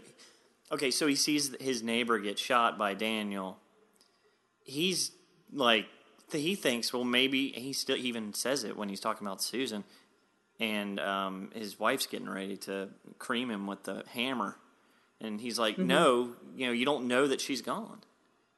[SPEAKER 2] Okay, so he sees his neighbor get shot by Daniel. He's like he thinks, well, maybe he still he even says it when he's talking about Susan, and um, his wife's getting ready to cream him with the hammer, and he's like, no, you know, you don't know that she's gone.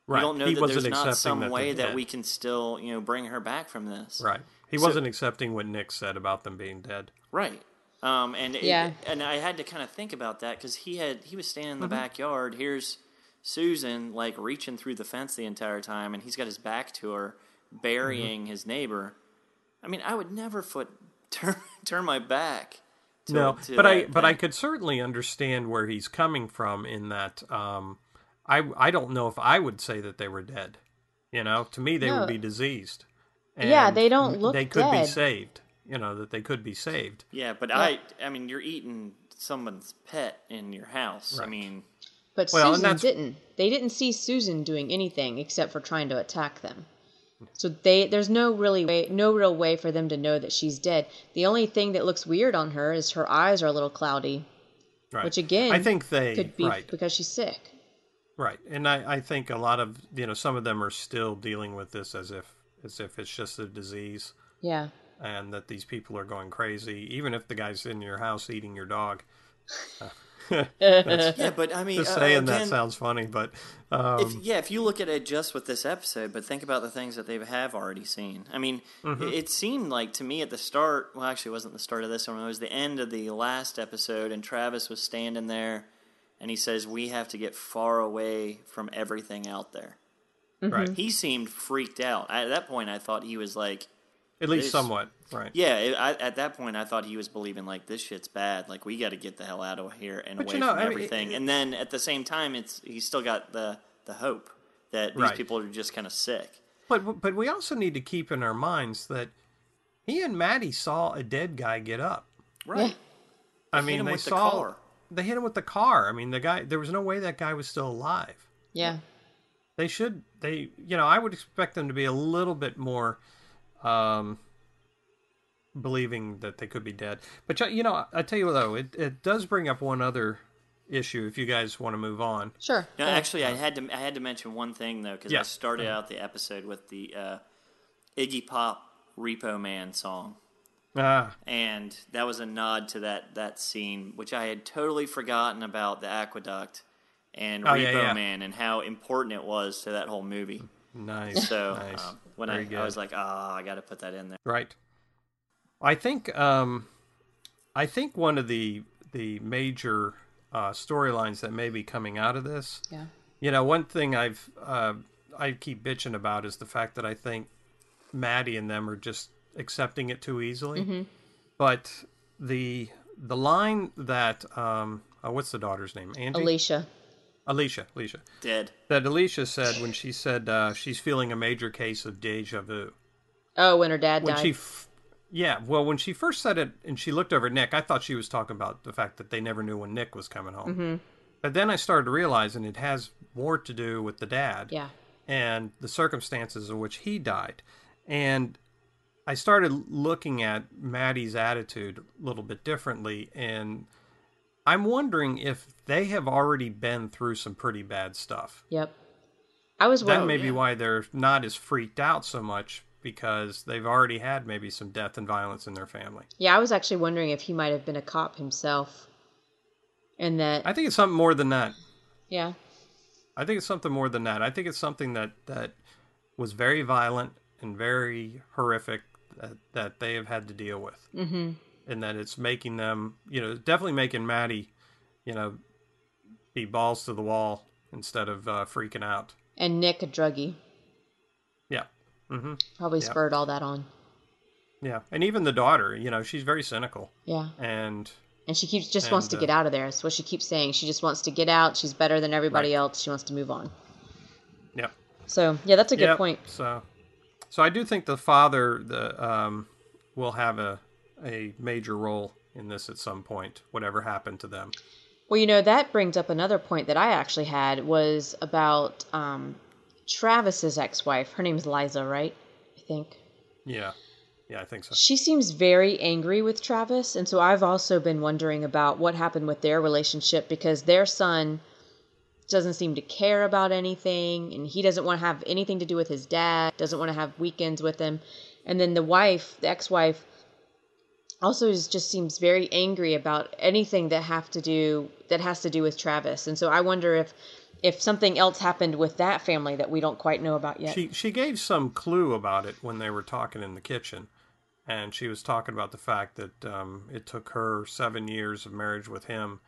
[SPEAKER 3] Right.
[SPEAKER 2] You don't know
[SPEAKER 3] he
[SPEAKER 2] that there's not some
[SPEAKER 3] that
[SPEAKER 2] way that
[SPEAKER 3] dead.
[SPEAKER 2] we can still, you know, bring her back from this.
[SPEAKER 3] Right. He
[SPEAKER 2] So-
[SPEAKER 3] wasn't accepting what Nick said about them being dead.
[SPEAKER 2] Right. Um, and it-
[SPEAKER 1] Yeah.
[SPEAKER 2] and I had to kind of think about that because he had he was standing in the
[SPEAKER 3] Mm-hmm.
[SPEAKER 2] backyard. Here's Susan like reaching through the fence the entire time, and he's got his back to her, burying
[SPEAKER 3] Mm-hmm.
[SPEAKER 2] his neighbor. I mean, I would never foot turn turn my back. To,
[SPEAKER 3] no,
[SPEAKER 2] to
[SPEAKER 3] but I
[SPEAKER 2] that
[SPEAKER 3] but I could certainly understand where he's coming from in that um, I I don't know if I would say that they were dead. You know, to me they
[SPEAKER 1] No.
[SPEAKER 3] would be diseased.
[SPEAKER 1] Yeah, they don't look
[SPEAKER 3] They could be saved. You know that they could be saved.
[SPEAKER 2] Yeah, but I I mean, you're eating someone's pet in your house. I mean,
[SPEAKER 1] But
[SPEAKER 3] Well, and
[SPEAKER 1] Susan didn't. They didn't see Susan doing anything except for trying to attack them. So they there's no really way, no real way for them to know that she's dead. The only thing that looks weird on her is her eyes are a little cloudy,
[SPEAKER 3] Right.
[SPEAKER 1] which again
[SPEAKER 3] I think they
[SPEAKER 1] could be
[SPEAKER 3] right
[SPEAKER 1] because she's sick.
[SPEAKER 3] right, and I I think a lot of you know some of them are still dealing with this as if as if it's just a disease.
[SPEAKER 1] Yeah.
[SPEAKER 3] and that these people are going crazy, even if the guy's in your house eating your dog.
[SPEAKER 2] yeah, but I mean,
[SPEAKER 3] Just
[SPEAKER 2] uh,
[SPEAKER 3] saying that sounds funny, but um,
[SPEAKER 2] if, yeah, if you look at it just with this episode, but think about the things that they have already seen. I mean,
[SPEAKER 3] Mm-hmm.
[SPEAKER 2] it, it seemed like to me at the start. Well, actually, it wasn't the start of this one. It was the end of the last episode, and Travis was standing there, and he says, "We have to get far away from everything out there."
[SPEAKER 3] right,
[SPEAKER 2] He seemed freaked out. At that point, I thought he was like,
[SPEAKER 3] at least somewhat, right?
[SPEAKER 2] "Yeah." It, I, at that point, I thought he was believing like this shit's bad. Like we got to get the hell out of here and
[SPEAKER 3] But
[SPEAKER 2] away
[SPEAKER 3] you know,
[SPEAKER 2] from
[SPEAKER 3] I mean,
[SPEAKER 2] everything.
[SPEAKER 3] it-
[SPEAKER 2] and then at the same time, it's he's still got the the hope that these
[SPEAKER 3] Right.
[SPEAKER 2] people are just kind of sick.
[SPEAKER 3] But but we also need to keep in our minds that he and Maddie saw a dead guy get up.
[SPEAKER 2] Right.
[SPEAKER 3] I
[SPEAKER 2] They hit
[SPEAKER 3] mean,
[SPEAKER 2] him
[SPEAKER 3] they
[SPEAKER 2] with the
[SPEAKER 3] saw
[SPEAKER 2] car.
[SPEAKER 3] they hit him with the car. I mean, the guy there was no way that guy was still alive.
[SPEAKER 1] Yeah.
[SPEAKER 3] They should they you know I would expect them to be a little bit more um believing that they could be dead. But you- you know, I tell you though, it it does bring up one other issue if you guys want to move on.
[SPEAKER 1] Sure.
[SPEAKER 2] No, actually, I had to I had to mention one thing though because I
[SPEAKER 3] Yeah.
[SPEAKER 2] started out the episode with the uh, Iggy Pop Repo Man song.
[SPEAKER 3] Ah,
[SPEAKER 2] and that was a nod to that that scene, which I had totally forgotten about the aqueduct and
[SPEAKER 3] Oh,
[SPEAKER 2] Repo
[SPEAKER 3] yeah, yeah.
[SPEAKER 2] Man and how important it was to that whole movie.
[SPEAKER 3] nice.
[SPEAKER 2] So
[SPEAKER 3] nice.
[SPEAKER 2] um, when I. I was like, ah, I got to put that in there.
[SPEAKER 3] Right. I think um, I think one of the the major uh, storylines that may be coming out of this,
[SPEAKER 1] Yeah.
[SPEAKER 3] you know, one thing I've uh, I keep bitching about is the fact that I think Maddie and them are just accepting it too easily. But the the line that um, oh, what's the daughter's name? Angie.
[SPEAKER 1] Alicia.
[SPEAKER 3] Alicia. Alicia.
[SPEAKER 2] Dead.
[SPEAKER 3] That Alicia said when she said uh, she's feeling a major case of deja vu.
[SPEAKER 1] Oh, when her dad
[SPEAKER 3] when
[SPEAKER 1] died.
[SPEAKER 3] she f- yeah well when she first said it and she looked over at nick i thought she was talking about the fact that they never knew when nick was coming home
[SPEAKER 1] Mm-hmm.
[SPEAKER 3] but then i started realizing it has more to do with the dad
[SPEAKER 1] yeah.
[SPEAKER 3] and the circumstances in which he died and i started looking at maddie's attitude a little bit differently and i'm wondering if they have already been through some pretty bad stuff
[SPEAKER 1] Yep. I was
[SPEAKER 3] that may be why they're not as freaked out so much because they've already had maybe some death and violence in their family.
[SPEAKER 1] Yeah, I was actually wondering if he might have been a cop himself. And that,
[SPEAKER 3] I think it's something more than that.
[SPEAKER 1] yeah,
[SPEAKER 3] I think it's something more than that. I think it's something that that was very violent and very horrific that, that they have had to deal with, mm-hmm. and that it's making them, you know, definitely making Maddie, you know, be balls to the wall instead of uh, freaking out.
[SPEAKER 1] and Nick a druggie
[SPEAKER 3] mm-hmm.
[SPEAKER 1] probably
[SPEAKER 3] Yeah.
[SPEAKER 1] spurred all that on.
[SPEAKER 3] yeah, and even the daughter, you know, she's very cynical,
[SPEAKER 1] Yeah,
[SPEAKER 3] and
[SPEAKER 1] and she keeps just wants to
[SPEAKER 3] uh,
[SPEAKER 1] get out of there. That's what she keeps saying. She just wants to get out. She's better than everybody
[SPEAKER 3] Right.
[SPEAKER 1] else. She wants to move on.
[SPEAKER 3] yeah.
[SPEAKER 1] So yeah, that's a good
[SPEAKER 3] Yep,
[SPEAKER 1] point.
[SPEAKER 3] So, so I do think the father the um, will have a a major role in this at some point, whatever happened to them.
[SPEAKER 1] Well, you know that brings up another point that I actually had was about um, Travis's ex-wife. Her name's Liza, right? I think.
[SPEAKER 3] Yeah, yeah, I think so.
[SPEAKER 1] She seems very angry with Travis, and so I've also been wondering about what happened with their relationship because their son doesn't seem to care about anything, and he doesn't want to have anything to do with his dad, doesn't want to have weekends with him. And then the wife, the ex-wife, also is, just seems very angry about anything that have to do that has to do with Travis. And so I wonder if if something else happened with that family that we don't quite know about yet.
[SPEAKER 3] She she gave some clue about it when they were talking in the kitchen, and she was talking about the fact that um, it took her seven years of marriage with him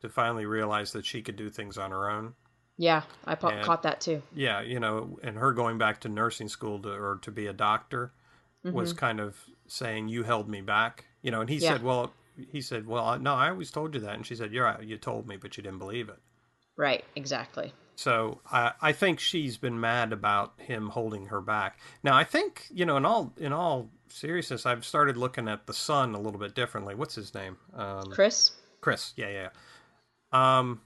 [SPEAKER 3] to finally realize that she could do things on her own.
[SPEAKER 1] yeah, I pa-
[SPEAKER 3] And-
[SPEAKER 1] caught that too.
[SPEAKER 3] yeah, you know, and her going back to nursing school to, or to be a doctor
[SPEAKER 1] Mm-hmm.
[SPEAKER 3] was kind of saying, "You held me back," you know. And he
[SPEAKER 1] Yeah.
[SPEAKER 3] said, "Well, he said, well, no, I always told you that," and she said, "You're right, you told me, but you didn't believe it."
[SPEAKER 1] Right, exactly.
[SPEAKER 3] So I, I think she's been mad about him holding her back. Now I think you know, in all in all seriousness, I've started looking at the son a little bit differently. What's his name? Um,
[SPEAKER 1] Chris?
[SPEAKER 3] Chris. Yeah, yeah. yeah. Um,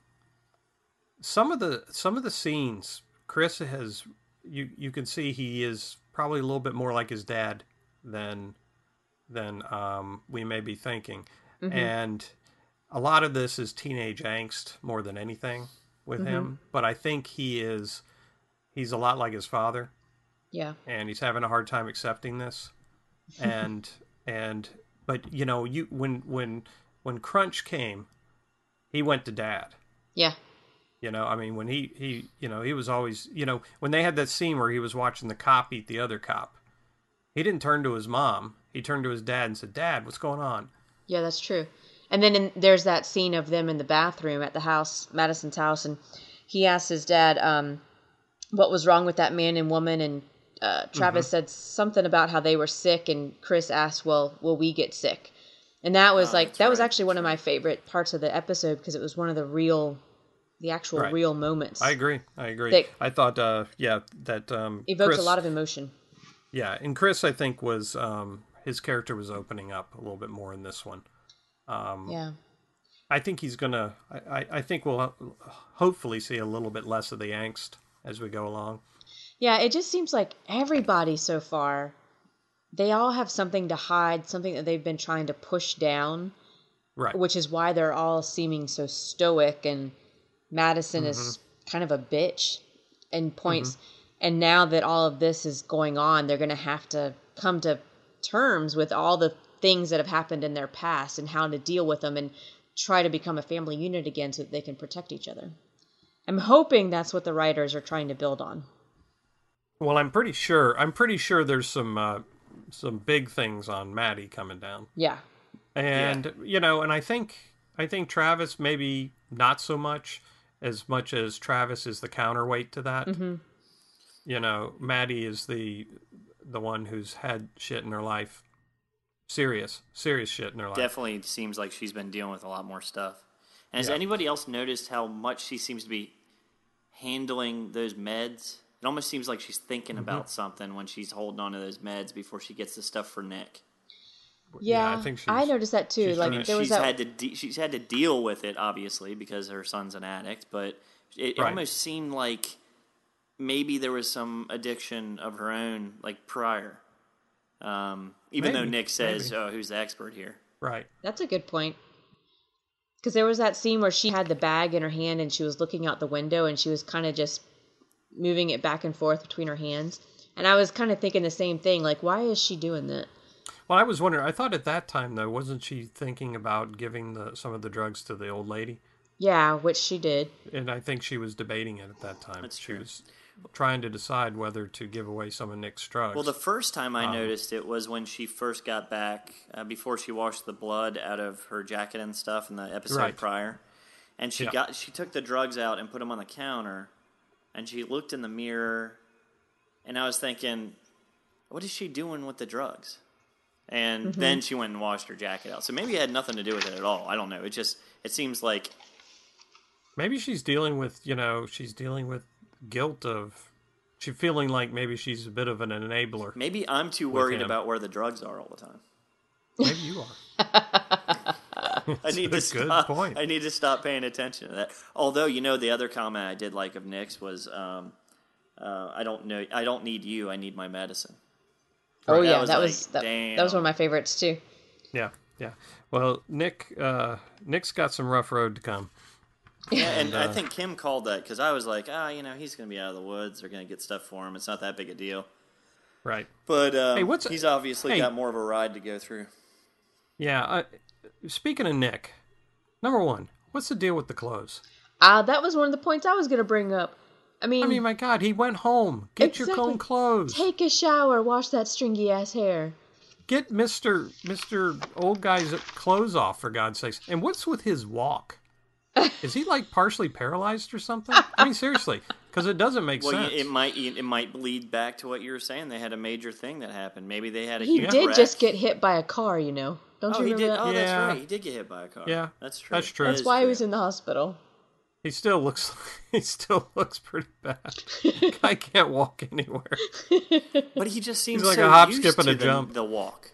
[SPEAKER 3] some of the some of the scenes, Chris has you you can see he is probably a little bit more like his dad than than um, we may be thinking, and a lot of this is teenage angst more than anything with mm-hmm. him. But I think he is he's a lot like his father
[SPEAKER 1] Yeah.
[SPEAKER 3] and he's having a hard time accepting this and and but you know you when when when crunch came he went to dad
[SPEAKER 1] Yeah.
[SPEAKER 3] you know i mean when he he you know he was always you know when they had that scene where he was watching the cop eat the other cop he didn't turn to his mom he turned to his dad and said dad what's going on
[SPEAKER 1] Yeah, that's true. And then in, there's that scene of them in the bathroom at the house, Madison's house, and he asks his dad um, what was wrong with that man and woman, and uh, Travis said something about how they were sick, and Chris asked, "Well, will we get sick?" And that was
[SPEAKER 2] Oh,
[SPEAKER 1] like that was actually one of my favorite parts of the episode because it was one of the real, the actual
[SPEAKER 3] Right.
[SPEAKER 1] real moments.
[SPEAKER 3] i agree i agree i thought uh yeah that um
[SPEAKER 1] Evoked
[SPEAKER 3] Chris,
[SPEAKER 1] a lot of emotion.
[SPEAKER 3] yeah and chris i think was um his character was opening up a little bit more in this one um
[SPEAKER 1] Yeah.
[SPEAKER 3] I think he's gonna. I, I- think we'll hopefully see a little bit less of the angst as we go along.
[SPEAKER 1] Yeah, it just seems like everybody so far, they all have something to hide, something that they've been trying to push down,
[SPEAKER 3] Right.
[SPEAKER 1] which is why they're all seeming so stoic and Madison is
[SPEAKER 3] Mm-hmm.
[SPEAKER 1] kind of a bitch and points and now that all of this is going on, they're going to have to come to terms with all the things that have happened in their past and how to deal with them and try to become a family unit again so that they can protect each other. I'm hoping that's what the writers are trying to build on.
[SPEAKER 3] Well, I'm pretty sure. I'm pretty sure there's some uh, some big things on Maddie coming down,
[SPEAKER 1] Yeah.
[SPEAKER 3] and you know, and I think I think Travis maybe not so much as much as Travis is the counterweight to that. You know, Maddie is the the one who's had shit in her life, serious, serious shit in her life.
[SPEAKER 2] Definitely seems like she's been dealing with a lot more stuff. And has
[SPEAKER 3] Yeah.
[SPEAKER 2] anybody else noticed how much she seems to be handling those meds? It almost seems like she's thinking
[SPEAKER 3] Mm-hmm.
[SPEAKER 2] about something when she's holding on to those meds before she gets the stuff for Nick.
[SPEAKER 1] Yeah,
[SPEAKER 3] I think
[SPEAKER 1] I noticed that too.
[SPEAKER 3] she's
[SPEAKER 1] Like
[SPEAKER 2] I mean,
[SPEAKER 1] there was
[SPEAKER 2] she's
[SPEAKER 1] that.
[SPEAKER 2] had to de- she's had to deal with it obviously because her son's an addict, but it
[SPEAKER 3] Right.
[SPEAKER 2] almost seemed like maybe there was some addiction of her own like prior. Um, even though Nick says,
[SPEAKER 3] maybe.
[SPEAKER 2] "Oh, who's the expert here?"
[SPEAKER 3] Right.
[SPEAKER 1] That's a good point. Because there was that scene where she had the bag in her hand and she was looking out the window and she was kind of just moving it back and forth between her hands. And I was kind of thinking the same thing. Like, why is she doing that?
[SPEAKER 3] Well, I was wondering. I thought at that time though, wasn't she thinking about giving the some of the drugs to the old lady?
[SPEAKER 1] Yeah, which she did.
[SPEAKER 3] And I think she was debating it at that time.
[SPEAKER 2] That's
[SPEAKER 3] she
[SPEAKER 2] true.
[SPEAKER 3] was trying to decide whether to give away some of Nick's drugs.
[SPEAKER 2] Well, the first time I noticed it was when she first got back, uh, before she washed the blood out of her jacket and stuff in the episode
[SPEAKER 3] Right.
[SPEAKER 2] prior, and she
[SPEAKER 3] Yeah.
[SPEAKER 2] got she took the drugs out and put them on the counter, and she looked in the mirror, and I was thinking, what is she doing with the drugs? And
[SPEAKER 3] Mm-hmm.
[SPEAKER 2] then she went and washed her jacket out. So maybe it had nothing to do with it at all. I don't know. It just it seems like
[SPEAKER 3] maybe she's dealing with you know she's dealing with guilt of she feeling like maybe she's a bit of an enabler.
[SPEAKER 2] maybe I'm too worried
[SPEAKER 3] him.
[SPEAKER 2] about where the drugs are all the time.
[SPEAKER 3] Maybe you are.
[SPEAKER 2] I need
[SPEAKER 3] a
[SPEAKER 2] to
[SPEAKER 3] good
[SPEAKER 2] stop.
[SPEAKER 3] point.
[SPEAKER 2] I need to stop paying attention to that. Although you know, the other comment I did like of Nick's was, um, uh, "I don't know. I don't need you. I need my medicine."
[SPEAKER 1] Oh
[SPEAKER 2] That
[SPEAKER 1] yeah,
[SPEAKER 2] was
[SPEAKER 1] that
[SPEAKER 2] like,
[SPEAKER 1] was that, that was one of my favorites too.
[SPEAKER 3] Yeah, yeah. Well, Nick, uh, Nick's got some rough road to come.
[SPEAKER 2] Yeah, and
[SPEAKER 3] uh,
[SPEAKER 2] I think Kim called that because I was like, "Ah, you know, he's going to be out of the woods. They're going to get stuff for him. It's not that big a deal."
[SPEAKER 3] Right.
[SPEAKER 2] But um,
[SPEAKER 3] Hey, what's-
[SPEAKER 2] he's obviously
[SPEAKER 3] hey.
[SPEAKER 2] got more of a ride to go through.
[SPEAKER 3] Yeah. I, speaking of Nick, number one, what's the deal with the clothes?
[SPEAKER 1] Uh, that was one of the points I was going to bring up. I mean,
[SPEAKER 3] I mean, my God, he went home. Get your
[SPEAKER 1] Exactly.
[SPEAKER 3] own clothes.
[SPEAKER 1] take a shower, wash that stringy ass hair.
[SPEAKER 3] Get Mister Mister Old Guy's clothes off for God's sakes. And what's with his walk? Is he like partially paralyzed or something? I mean, seriously, because it doesn't make
[SPEAKER 2] Well,
[SPEAKER 3] sense.
[SPEAKER 2] it might it might lead back to what you were saying. They had a major thing that happened. Maybe they had a
[SPEAKER 1] He
[SPEAKER 2] huge
[SPEAKER 1] did
[SPEAKER 2] wreck.
[SPEAKER 1] just get hit by a car, you know. Don't
[SPEAKER 2] Oh,
[SPEAKER 1] you
[SPEAKER 2] he
[SPEAKER 1] remember
[SPEAKER 2] did.
[SPEAKER 1] that?
[SPEAKER 2] Oh, that's right. He did get hit by a car.
[SPEAKER 3] Yeah,
[SPEAKER 2] that's true.
[SPEAKER 3] that's true.
[SPEAKER 1] That's
[SPEAKER 2] is
[SPEAKER 1] why he was in the hospital.
[SPEAKER 3] He still looks. He still looks pretty bad. Guy can't walk anywhere.
[SPEAKER 2] But he just seems
[SPEAKER 3] like
[SPEAKER 2] so
[SPEAKER 3] a hop, skip, and a
[SPEAKER 2] the,
[SPEAKER 3] jump.
[SPEAKER 2] the walk.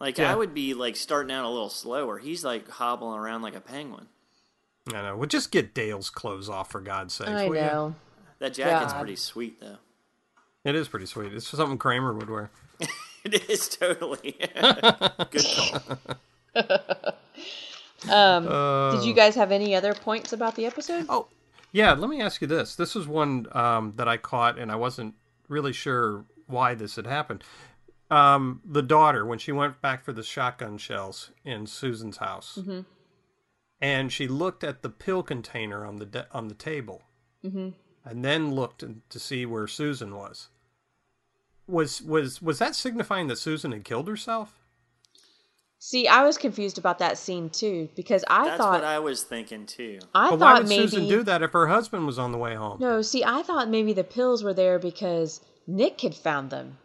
[SPEAKER 2] Like
[SPEAKER 3] Yeah.
[SPEAKER 2] I would be like starting out a little slower. He's like hobbling around like a penguin.
[SPEAKER 3] I know. Well, just get Dale's clothes off for God's sake.
[SPEAKER 1] I
[SPEAKER 3] will ya?
[SPEAKER 1] know.
[SPEAKER 2] That jacket's
[SPEAKER 1] God.
[SPEAKER 2] pretty sweet though.
[SPEAKER 3] It is pretty sweet. It's something Kramer would wear.
[SPEAKER 2] It is totally good call.
[SPEAKER 1] Did you guys have any other points about the episode?
[SPEAKER 3] Oh, yeah. Let me ask you this. This is one um, that I caught, and I wasn't really sure why this had happened. Um, the daughter, when she went back for the shotgun shells in Susan's house, and she looked at the pill container on the de- on the table, mm-hmm. and then looked to see where Susan was. Was was was that signifying that Susan had killed herself?
[SPEAKER 1] See, I was confused about that scene too because I
[SPEAKER 2] That's
[SPEAKER 1] thought
[SPEAKER 2] what I was thinking too.
[SPEAKER 1] I
[SPEAKER 3] But why
[SPEAKER 1] thought
[SPEAKER 3] would
[SPEAKER 1] maybe
[SPEAKER 3] Susan do that if her husband was on the way home?
[SPEAKER 1] no. See, I thought maybe the pills were there because Nick had found them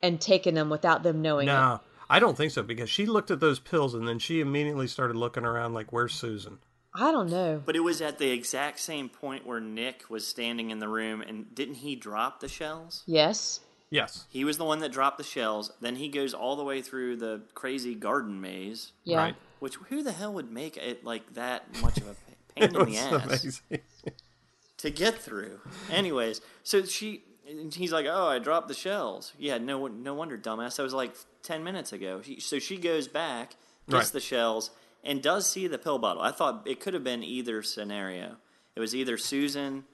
[SPEAKER 1] and taken them without them knowing it.
[SPEAKER 3] No, I don't think so because she looked at those pills and then she immediately started looking around like, "Where's Susan?"
[SPEAKER 1] I don't know.
[SPEAKER 2] But it was at the exact same point where Nick was standing in the room and didn't he drop the shells?
[SPEAKER 1] Yes.
[SPEAKER 3] Yes,
[SPEAKER 2] He was the one that dropped the shells. Then he goes all the way through the crazy garden maze.
[SPEAKER 1] Yeah.
[SPEAKER 3] right.
[SPEAKER 2] Which who the hell would make it like that much of a pain
[SPEAKER 3] It
[SPEAKER 2] in the
[SPEAKER 3] was
[SPEAKER 2] ass
[SPEAKER 3] amazing.
[SPEAKER 2] to get through? Anyways, so she, he's like, "Oh, I dropped the shells." Yeah, no, no wonder, dumbass. That was like ten minutes ago. She, so she goes back, gets
[SPEAKER 3] Right.
[SPEAKER 2] the shells, and does see the pill bottle. I thought it could have been either scenario. It was either Susan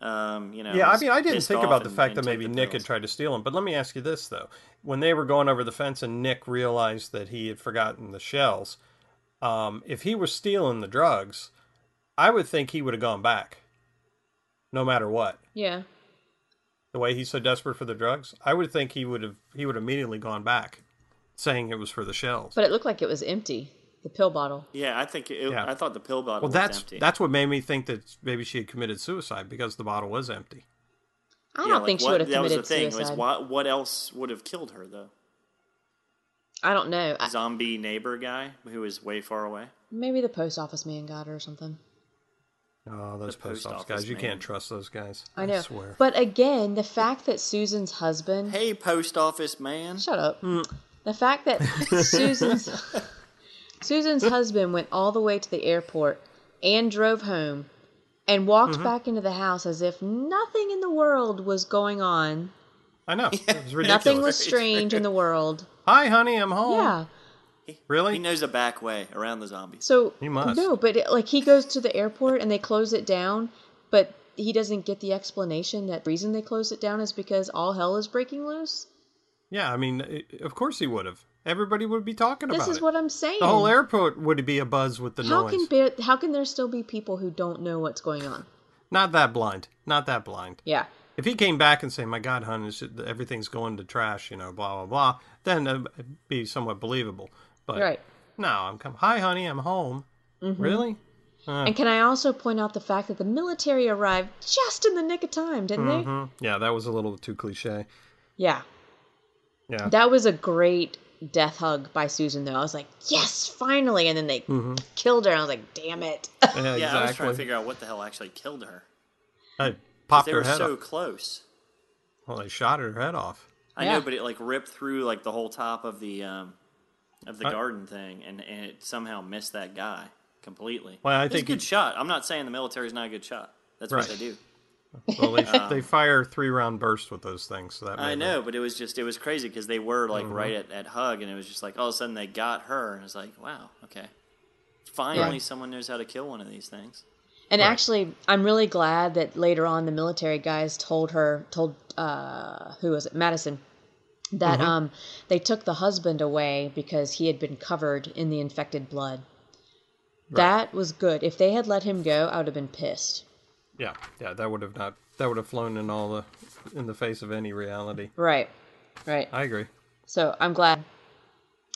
[SPEAKER 2] Um, you know.
[SPEAKER 3] Yeah, I mean, I didn't think about the
[SPEAKER 2] and-
[SPEAKER 3] fact
[SPEAKER 2] and
[SPEAKER 3] that maybe Nick
[SPEAKER 2] pills.
[SPEAKER 3] had tried to steal them. But let me ask you this though: when they were going over the fence and Nick realized that he had forgotten the shells, um, if he was stealing the drugs, I would think he would have gone back, no matter what.
[SPEAKER 1] Yeah.
[SPEAKER 3] The way he's so desperate for the drugs, I would think he would have he would have immediately gone back, saying it was for the shells.
[SPEAKER 1] But it looked like it was empty, the pill bottle.
[SPEAKER 2] Yeah, I think it,
[SPEAKER 3] Yeah.
[SPEAKER 2] I thought the pill bottle
[SPEAKER 3] well,
[SPEAKER 2] was
[SPEAKER 3] that's
[SPEAKER 2] empty.
[SPEAKER 3] that's that's what made me think that maybe she had committed suicide because the bottle was empty.
[SPEAKER 1] I
[SPEAKER 2] Yeah,
[SPEAKER 1] don't
[SPEAKER 2] like,
[SPEAKER 1] think she would have
[SPEAKER 2] That was
[SPEAKER 1] committed
[SPEAKER 2] the thing.
[SPEAKER 1] suicide.
[SPEAKER 2] Was what what else would have killed her though?
[SPEAKER 1] I don't know. I,
[SPEAKER 2] Zombie neighbor guy who was way far away.
[SPEAKER 1] maybe the post office man got her or something.
[SPEAKER 3] Oh, those post
[SPEAKER 2] post
[SPEAKER 3] office
[SPEAKER 2] office
[SPEAKER 3] guys! You can't trust those guys.
[SPEAKER 1] I know.
[SPEAKER 3] swear.
[SPEAKER 1] But again, the fact that Susan's husband
[SPEAKER 2] Hey, post office man.
[SPEAKER 1] Shut up.
[SPEAKER 3] Hmm.
[SPEAKER 1] The fact that Susan's Susan's husband went all the way to the airport and drove home and walked
[SPEAKER 3] Mm-hmm.
[SPEAKER 1] back into the house as if nothing in the world was going on.
[SPEAKER 3] I know. It was ridiculous.
[SPEAKER 1] Nothing was strange in the world.
[SPEAKER 3] Hi, honey, I'm home.
[SPEAKER 1] Yeah.
[SPEAKER 3] Really?
[SPEAKER 2] He knows a back way around the zombies.
[SPEAKER 1] So
[SPEAKER 3] He must.
[SPEAKER 1] no, but it, like he goes to the airport and they close it down, but he doesn't get the explanation that the reason they closed it down is because all hell is breaking loose.
[SPEAKER 3] Yeah, I mean, i- of course he would have. Everybody would be talking
[SPEAKER 1] This
[SPEAKER 3] about it.
[SPEAKER 1] This is what I'm saying.
[SPEAKER 3] the whole airport would be a buzz with the
[SPEAKER 1] how
[SPEAKER 3] noise.
[SPEAKER 1] can be, how can there still be people who don't know what's going on?
[SPEAKER 3] Not that blind. Not that blind.
[SPEAKER 1] Yeah.
[SPEAKER 3] If he came back and say, "My God, hon, everything's going to trash," you know, blah blah blah, then it'd be somewhat believable. But
[SPEAKER 1] Right.
[SPEAKER 3] no, I'm come. Hi, honey, I'm home.
[SPEAKER 1] Mm-hmm.
[SPEAKER 3] Really?
[SPEAKER 1] And can I also point out the fact that the military arrived just in the nick of time, didn't they?
[SPEAKER 3] hmm Yeah, that was a little too cliche.
[SPEAKER 1] Yeah.
[SPEAKER 3] Yeah.
[SPEAKER 1] That was a great death hug by Susan, though. I was like, yes, finally. And then they killed her. And I was like, damn it.
[SPEAKER 3] yeah,
[SPEAKER 2] Yeah, I was trying to figure out what the hell actually killed her.
[SPEAKER 3] I popped
[SPEAKER 2] They
[SPEAKER 3] her
[SPEAKER 2] were
[SPEAKER 3] head
[SPEAKER 2] so
[SPEAKER 3] off.
[SPEAKER 2] close.
[SPEAKER 3] Well, they shot her head off.
[SPEAKER 2] I
[SPEAKER 1] Yeah.
[SPEAKER 2] know, but it like ripped through like the whole top of the um, of the
[SPEAKER 3] I-
[SPEAKER 2] garden thing, and, and it somehow missed that guy completely.
[SPEAKER 3] Well, I
[SPEAKER 2] It was a
[SPEAKER 3] think
[SPEAKER 2] good
[SPEAKER 3] he-
[SPEAKER 2] shot. I'm not saying the military's not a good shot. That's what they do.
[SPEAKER 3] Well, they, they fire three round bursts with those things. So that
[SPEAKER 2] I
[SPEAKER 3] made
[SPEAKER 2] know, but it was just it was crazy because they were like
[SPEAKER 3] Mm-hmm.
[SPEAKER 2] right at, at hug, and it was just like all of a sudden they got her, and it's like wow, okay, finally
[SPEAKER 1] Yeah.
[SPEAKER 2] someone knows how to kill one of these things.
[SPEAKER 1] And
[SPEAKER 3] Right.
[SPEAKER 1] actually, I'm really glad that later on the military guys told her, told, uh, who was it, Madison, that
[SPEAKER 3] Mm-hmm.
[SPEAKER 1] um, they took the husband away because he had been covered in the infected blood. That was good. If they had let him go, I would have been pissed.
[SPEAKER 3] Yeah, yeah, that would have not. That would have flown in all the in the face of any reality.
[SPEAKER 1] Right. Right.
[SPEAKER 3] I agree.
[SPEAKER 1] So I'm glad.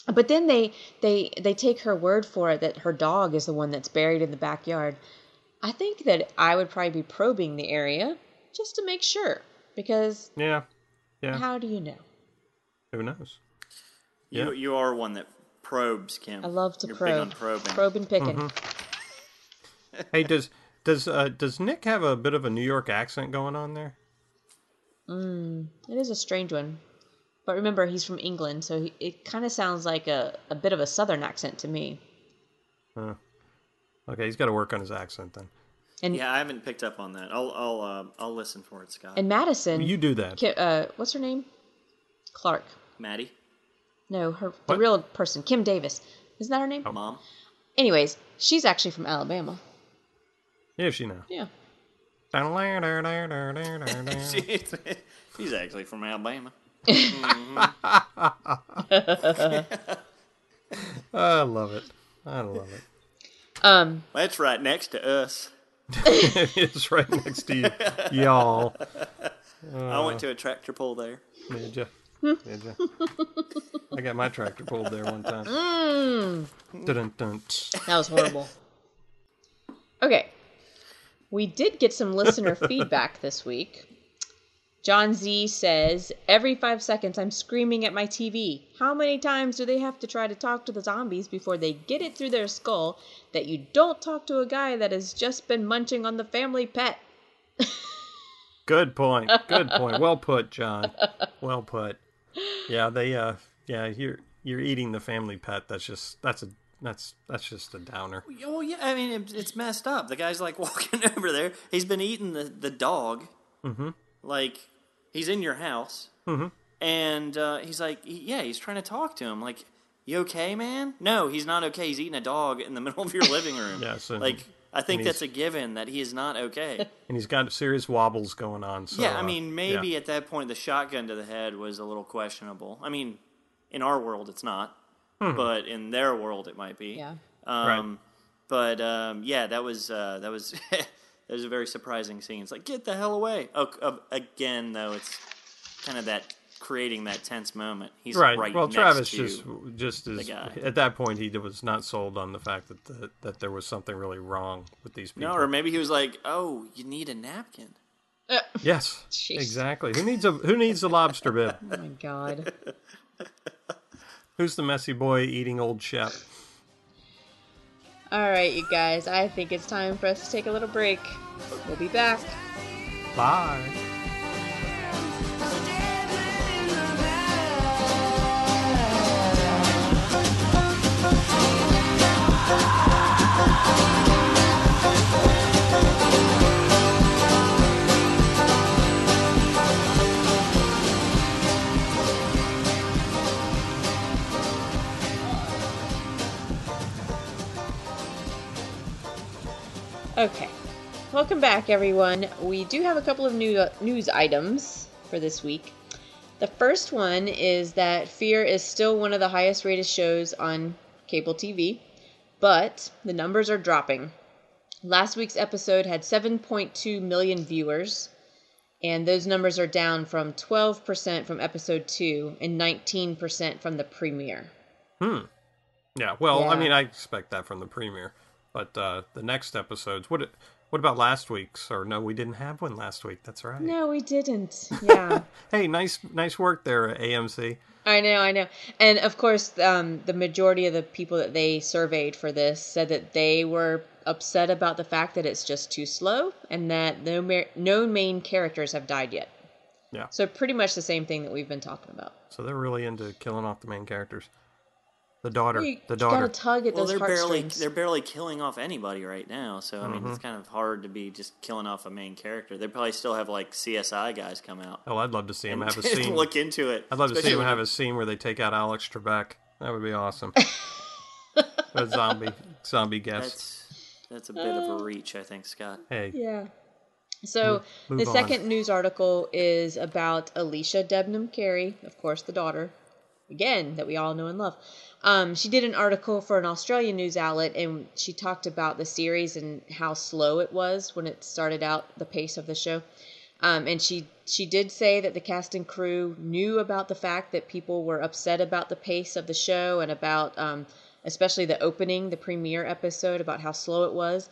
[SPEAKER 1] But then they they they take her word for it that her dog is the one that's buried in the backyard. I think that I would probably be probing the area just to make sure because
[SPEAKER 3] Yeah, yeah.
[SPEAKER 1] how do you know?
[SPEAKER 3] Who knows?
[SPEAKER 2] You
[SPEAKER 3] Yeah.
[SPEAKER 2] you are one that probes, Kim.
[SPEAKER 1] I love to
[SPEAKER 2] You're
[SPEAKER 1] probe.
[SPEAKER 2] Big on probing.
[SPEAKER 1] Probe and picking.
[SPEAKER 3] Mm-hmm. Hey, does does uh, does Nick have a bit of a New York accent going on there?
[SPEAKER 1] It is a strange one. But remember, he's from England, so he, it kind of sounds like a, a bit of a southern accent to me.
[SPEAKER 3] Okay, he's got to work on his accent then.
[SPEAKER 1] And
[SPEAKER 2] Yeah, I haven't picked up on that. I'll I'll uh, I'll listen for it, Scot.
[SPEAKER 1] and Madison,
[SPEAKER 3] You do that.
[SPEAKER 1] Uh, what's her name? Clark.
[SPEAKER 2] Maddie,
[SPEAKER 1] No, her the
[SPEAKER 3] What?
[SPEAKER 1] real person, Kim Davis. Isn't that her name?
[SPEAKER 2] mom.
[SPEAKER 1] Anyways, she's actually from Alabama.
[SPEAKER 3] Yeah, she know.
[SPEAKER 1] Yeah.
[SPEAKER 2] She's, she's actually from Alabama.
[SPEAKER 3] I love it. I love it.
[SPEAKER 1] Um,
[SPEAKER 2] That's right next to us.
[SPEAKER 3] it's right next to you, y'all.
[SPEAKER 2] I went to a tractor pull there.
[SPEAKER 3] Did ya? Did ya? I got my tractor pulled there one time. Mm. Dun, dun.
[SPEAKER 1] that was horrible. Okay. We did get some listener feedback this week. John Z says, Every five seconds I'm screaming at my TV. How many times do they have to try to talk to the zombies before they get it through their skull that you don't talk to a guy that has just been munching on the family pet?
[SPEAKER 3] Good point. Good point. Well put, John. Well put. Yeah, they. Uh, yeah, you're you're eating the family pet. That's just that's a that's that's just a downer.
[SPEAKER 2] Oh yeah, I mean it, it's messed up. The guy's like walking over there. He's been eating the the dog. Mm-hmm. Like he's in your house, mm-hmm. and uh, he's like, he- yeah, he's trying to talk to him. Like, you okay, man? No, he's not okay. He's eating a dog in the middle of your living room.
[SPEAKER 3] Yeah, so-
[SPEAKER 2] like I think that's a given that he is not okay.
[SPEAKER 3] and he's got serious wobbles going on. So,
[SPEAKER 2] yeah, I
[SPEAKER 3] uh,
[SPEAKER 2] mean, maybe
[SPEAKER 3] yeah.
[SPEAKER 2] at that point the shotgun to the head was a little questionable. I mean, in our world it's not, but in their world it might be.
[SPEAKER 1] Yeah.
[SPEAKER 2] Um, But um, yeah, that was uh, that was that was a very surprising scene. It's like get the hell away. Oh, again though, it's kind of that creating that tense moment. He's
[SPEAKER 3] right.
[SPEAKER 2] right.
[SPEAKER 3] well,
[SPEAKER 2] next
[SPEAKER 3] Travis
[SPEAKER 2] to,
[SPEAKER 3] just just as
[SPEAKER 2] guy.
[SPEAKER 3] at that point he was not sold on the fact that the, that there was something really wrong with these people.
[SPEAKER 2] no, or maybe he was like, "Oh, you need a napkin."
[SPEAKER 3] Uh, yes,
[SPEAKER 1] Jeez.
[SPEAKER 3] exactly. Who needs a who needs a lobster bib?
[SPEAKER 1] Oh my god.
[SPEAKER 3] Who's the messy boy eating old chef?
[SPEAKER 1] All right, you guys. I think it's time for us to take a little break. We'll be back.
[SPEAKER 3] Bye.
[SPEAKER 1] Okay. Welcome back, everyone. We do have a couple of new news items for this week. The first one is that Fear is still one of the highest rated shows on cable TV, but the numbers are dropping. Last week's episode had 7.2 million viewers, and those numbers are down from 12% from episode 2 and 19% from the premiere. Hmm.
[SPEAKER 3] Yeah. Well, I mean, I expect that from the premiere, but uh, the next episodes. What what about last week's? Or no, we didn't have one last week. That's right.
[SPEAKER 1] No, we didn't. Yeah.
[SPEAKER 3] Hey, nice nice work there, AMC.
[SPEAKER 1] I know, I know. And of course, um, the majority of the people that they surveyed for this said that they were upset about the fact that it's just too slow and that no, ma- no main characters have died yet.
[SPEAKER 3] Yeah.
[SPEAKER 1] So, pretty much the same thing that we've been talking about.
[SPEAKER 3] So they're really into killing off the main characters. The daughter.
[SPEAKER 1] You
[SPEAKER 3] the
[SPEAKER 1] gotta
[SPEAKER 3] daughter.
[SPEAKER 1] tug at
[SPEAKER 2] Well,
[SPEAKER 1] those
[SPEAKER 2] they're barely
[SPEAKER 1] heartstrings.
[SPEAKER 2] they're barely killing off anybody right now. So I mean,
[SPEAKER 3] Mm-hmm.
[SPEAKER 2] it's kind of hard to be just killing off a main character. They probably still have like CSI guys come out.
[SPEAKER 3] oh, I'd love to see him have a scene.
[SPEAKER 2] look into it.
[SPEAKER 3] I'd love to see
[SPEAKER 2] especially
[SPEAKER 3] him have a scene where they take out Alex Trebek. That would be awesome. a zombie zombie guest.
[SPEAKER 2] That's that's a bit of a reach, I think, Scot.
[SPEAKER 3] Hey,
[SPEAKER 1] Yeah. So
[SPEAKER 3] Move
[SPEAKER 1] the
[SPEAKER 3] on.
[SPEAKER 1] second news article is about Alicia Debnam Carey, of course, the daughter, again that we all know and love. Um, she did an article for an Australian news outlet, and she talked about the series and how slow it was when it started out, the pace of the show. Um, and she she did say that the cast and crew knew about the fact that people were upset about the pace of the show and about um, especially the opening, the premiere episode, about how slow it was.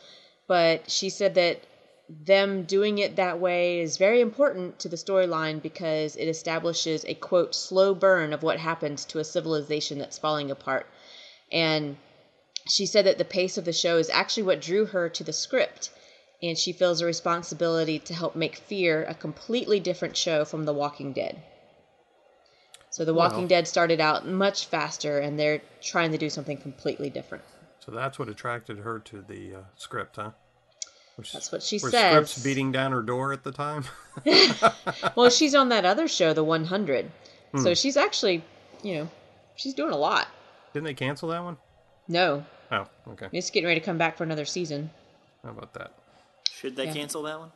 [SPEAKER 1] But she said that them doing it that way is very important to the storyline because it establishes a quote slow burn of what happens to a civilization that's falling apart. And she said that the pace of the show is actually what drew her to the script. And she feels a responsibility to help make Fear a completely different show from The Walking Dead. So The Walking Dead started out much faster, and they're trying to do something completely different.
[SPEAKER 3] so that's what attracted her to the uh, script, huh? Which,
[SPEAKER 1] That's what she
[SPEAKER 3] said.
[SPEAKER 1] says.
[SPEAKER 3] scripts beating down her door at the time?
[SPEAKER 1] Well, she's on that other show, The 100.
[SPEAKER 3] Hmm.
[SPEAKER 1] So she's actually, you know, she's doing a lot.
[SPEAKER 3] Didn't they cancel that one?
[SPEAKER 1] No,
[SPEAKER 3] Oh, okay.
[SPEAKER 1] it's getting ready to come back for another season.
[SPEAKER 3] How about that?
[SPEAKER 2] Should they
[SPEAKER 1] Yeah.
[SPEAKER 2] cancel that one?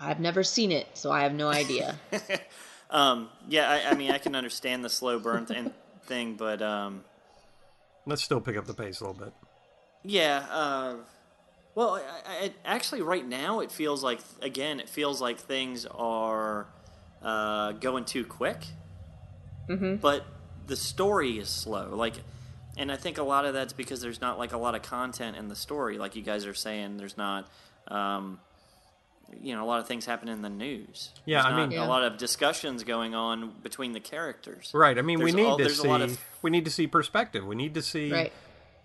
[SPEAKER 1] I've never seen it, so I have no idea.
[SPEAKER 2] Um, yeah, I, I mean, I can understand the slow burn th- thing, but um,
[SPEAKER 3] Let's still pick up the pace a little bit.
[SPEAKER 2] yeah. Uh, well, I, I, actually, right now it feels like again, it feels like things are uh, going too quick. Mm-hmm. But the story is slow. Like, and I think a lot of that's because there's not like a lot of content in the story. Like you guys are saying, there's not. Um, you know, a lot of things happen in the news.
[SPEAKER 3] Yeah,
[SPEAKER 2] There's
[SPEAKER 3] I
[SPEAKER 2] not
[SPEAKER 3] mean-
[SPEAKER 2] a lot of discussions going on between the characters.
[SPEAKER 3] Right. I mean, we need
[SPEAKER 2] all-
[SPEAKER 3] to
[SPEAKER 2] there's a
[SPEAKER 3] see
[SPEAKER 2] lot of-
[SPEAKER 3] we need to see perspective. We need to see
[SPEAKER 1] right.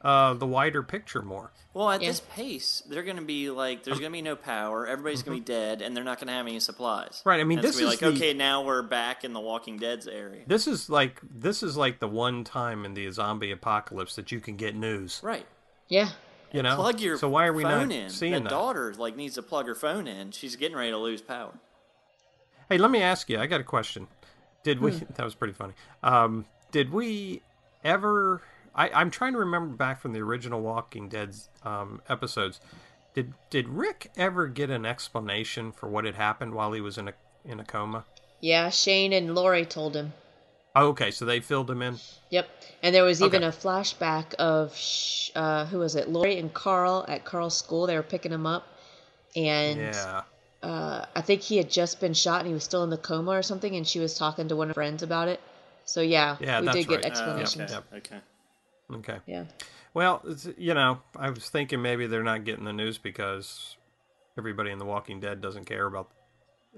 [SPEAKER 3] Uh, the wider picture more.
[SPEAKER 2] Well, at
[SPEAKER 1] Yeah.
[SPEAKER 2] this pace, they're going to be like, there's going to be no power. Everybody's going to be dead, and they're not going to have any supplies.
[SPEAKER 3] Mm-hmm. Right, I mean,
[SPEAKER 2] And
[SPEAKER 3] this
[SPEAKER 2] be
[SPEAKER 3] is
[SPEAKER 2] like,
[SPEAKER 3] the-
[SPEAKER 2] okay, now we're back in the Walking Dead's area.
[SPEAKER 3] This is like this is like the one time in the zombie apocalypse that you can get news.
[SPEAKER 2] Right.
[SPEAKER 1] Yeah.
[SPEAKER 3] You know.
[SPEAKER 2] Plug your
[SPEAKER 3] so why are we
[SPEAKER 2] phone
[SPEAKER 3] not
[SPEAKER 2] in.
[SPEAKER 3] seeing
[SPEAKER 2] the
[SPEAKER 3] that?
[SPEAKER 2] daughter like needs to plug her phone in. She's getting ready to lose power.
[SPEAKER 3] Hey, let me ask you. I got a question. Did we?
[SPEAKER 1] Hmm.
[SPEAKER 3] That was pretty funny. Um, did we ever? I, I'm trying to remember back from the original Walking Dead um, episodes. Did did Rick ever get an explanation for what had happened while he was in a in a coma?
[SPEAKER 1] Yeah, Shane and Lori told him.
[SPEAKER 3] Oh, okay, so they filled him in.
[SPEAKER 1] Yep. And there was even
[SPEAKER 3] Okay.
[SPEAKER 1] a flashback of sh- uh, who was it? Lori and Carl at Carl's school. They were picking him up, and
[SPEAKER 3] Yeah.
[SPEAKER 1] uh, I think he had just been shot and he was still in the coma or something. And she was talking to one of her friends about it. So yeah,
[SPEAKER 3] Yeah,
[SPEAKER 1] we
[SPEAKER 3] that's
[SPEAKER 1] did get
[SPEAKER 3] right.
[SPEAKER 2] Uh,
[SPEAKER 1] explanations.
[SPEAKER 2] okay. Okay.
[SPEAKER 3] Okay.
[SPEAKER 1] Yeah.
[SPEAKER 3] Well, you know, I was thinking maybe they're not getting the news because everybody in The Walking Dead doesn't care about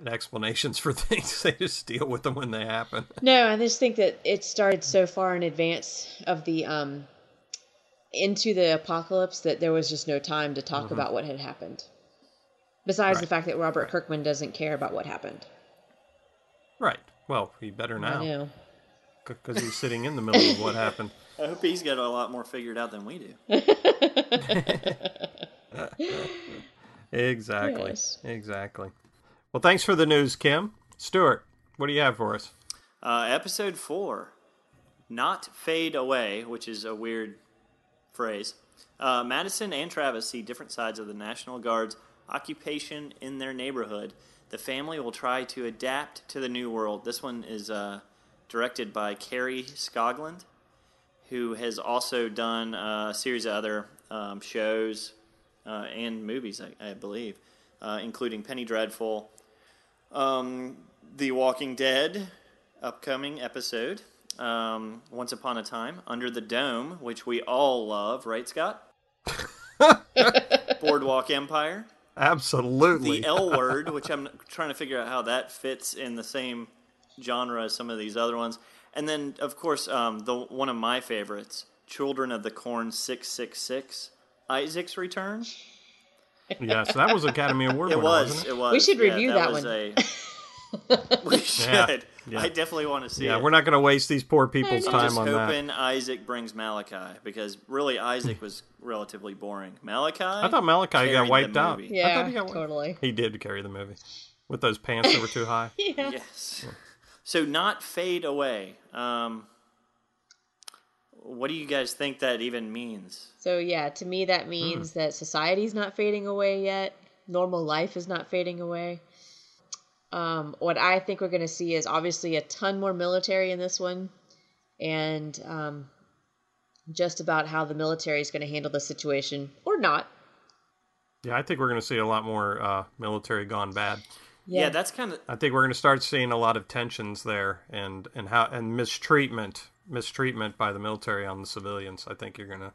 [SPEAKER 3] explanations for things. they just deal with them when they happen.
[SPEAKER 1] No, I just think that it started so far in advance of the um into the apocalypse that there was just no time to talk about what had happened. Besides the fact that Robert Kirkman doesn't care about what happened.
[SPEAKER 3] Right. Well, he better now because he's sitting in the middle of what happened.
[SPEAKER 2] I hope he's got a lot more figured out than we do.
[SPEAKER 3] Exactly.
[SPEAKER 1] Yes.
[SPEAKER 3] Exactly. Well, thanks for the news, Kim. Stuart, what do you have for us?
[SPEAKER 2] Uh, episode four, not fade away, which is a weird phrase. Uh, Madison and Travis see different sides of the National Guard's occupation in their neighborhood. The family will try to adapt to the new world. This one is uh, directed by Kari Skogland, who has also done uh, a series of other um, shows uh, and movies, I, I believe, uh, including Penny Dreadful, um, The Walking Dead, upcoming episode. Um, Once Upon a Time, Under the Dome, which we all love, right, Scot? Boardwalk Empire,
[SPEAKER 3] Absolutely.
[SPEAKER 2] The L Word, which I'm trying to figure out how that fits in the same genre as some of these other ones, and then of course um, the one of my favorites, Children of the Corn six six six, Isaac's Return.
[SPEAKER 3] yes, that was Academy Award
[SPEAKER 2] It
[SPEAKER 3] winner,
[SPEAKER 2] was.
[SPEAKER 3] wasn't it?
[SPEAKER 2] It was.
[SPEAKER 1] We should
[SPEAKER 2] Yeah,
[SPEAKER 1] review that
[SPEAKER 2] was
[SPEAKER 1] one.
[SPEAKER 2] A, we should.
[SPEAKER 3] Yeah, yeah.
[SPEAKER 2] I definitely want to see
[SPEAKER 3] Yeah,
[SPEAKER 2] it.
[SPEAKER 3] we're not going to waste these poor people's
[SPEAKER 1] I'm
[SPEAKER 2] I'm
[SPEAKER 3] time
[SPEAKER 2] just
[SPEAKER 3] on that.
[SPEAKER 2] hoping Isaac brings Malachi because really Isaac was relatively boring. Malachi.
[SPEAKER 3] I thought Malachi got
[SPEAKER 2] the
[SPEAKER 3] wiped out.
[SPEAKER 2] movie.
[SPEAKER 3] I
[SPEAKER 1] Yeah,
[SPEAKER 3] thought he got-
[SPEAKER 1] totally.
[SPEAKER 3] He did carry the movie with those pants that were too high.
[SPEAKER 1] Yeah.
[SPEAKER 2] Yes. So not fade away. Um, what do you guys think that even means?
[SPEAKER 1] So yeah, to me that means
[SPEAKER 3] Hmm.
[SPEAKER 1] that society's not fading away yet. Normal life is not fading away. Um, what I think we're going to see is obviously a ton more military in this one, and um, just about how the military is going to handle the situation or not.
[SPEAKER 3] Yeah, I think we're going to see a lot more uh, military gone bad.
[SPEAKER 2] Yeah, that's kind of
[SPEAKER 3] I think we're going to start seeing a lot of tensions there, and and how and mistreatment mistreatment by the military on the civilians. I think you're going to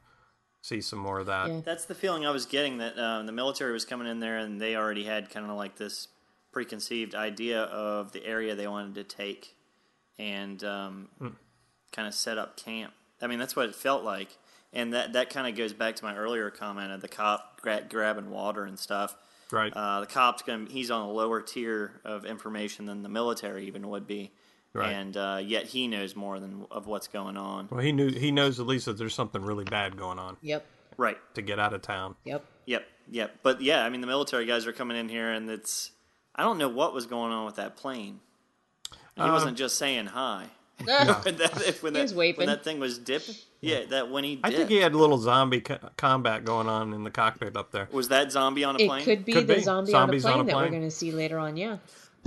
[SPEAKER 3] see some more of that.
[SPEAKER 1] Yeah.
[SPEAKER 2] that's the feeling I was getting that um, the military was coming in there and they already had kind of like this preconceived idea of the area they wanted to take and um, kind of set up camp. I mean, that's what it felt like, and that that kind of goes back to my earlier comment of the cop gra- grabbing water and stuff.
[SPEAKER 3] Right.
[SPEAKER 2] Uh, the cop's going he's on a lower tier of information than the military even would be.
[SPEAKER 3] Right.
[SPEAKER 2] And uh, yet he knows more than of what's going on.
[SPEAKER 3] well, he knew he knows at least that there's something really bad going on
[SPEAKER 1] Yep.
[SPEAKER 2] Right.
[SPEAKER 3] to get out of town.
[SPEAKER 1] Yep.
[SPEAKER 2] Yep. Yep. But yeah, I mean the military guys are coming in here and it's I don't know what was going on with that plane. He
[SPEAKER 3] Uh,
[SPEAKER 2] wasn't just saying hi. when that, when,
[SPEAKER 1] He was
[SPEAKER 2] that,
[SPEAKER 1] waving.
[SPEAKER 2] when that thing was dipping. Yeah, that when he dipped.
[SPEAKER 3] I think he had a little zombie co- combat going on in the cockpit up there.
[SPEAKER 2] was that zombie on a plane?
[SPEAKER 1] It could be
[SPEAKER 3] Could
[SPEAKER 1] the
[SPEAKER 3] be.
[SPEAKER 1] zombie
[SPEAKER 3] Zombies
[SPEAKER 1] on a
[SPEAKER 3] on
[SPEAKER 1] plane that we're
[SPEAKER 3] plane.
[SPEAKER 1] going to see later on. Yeah.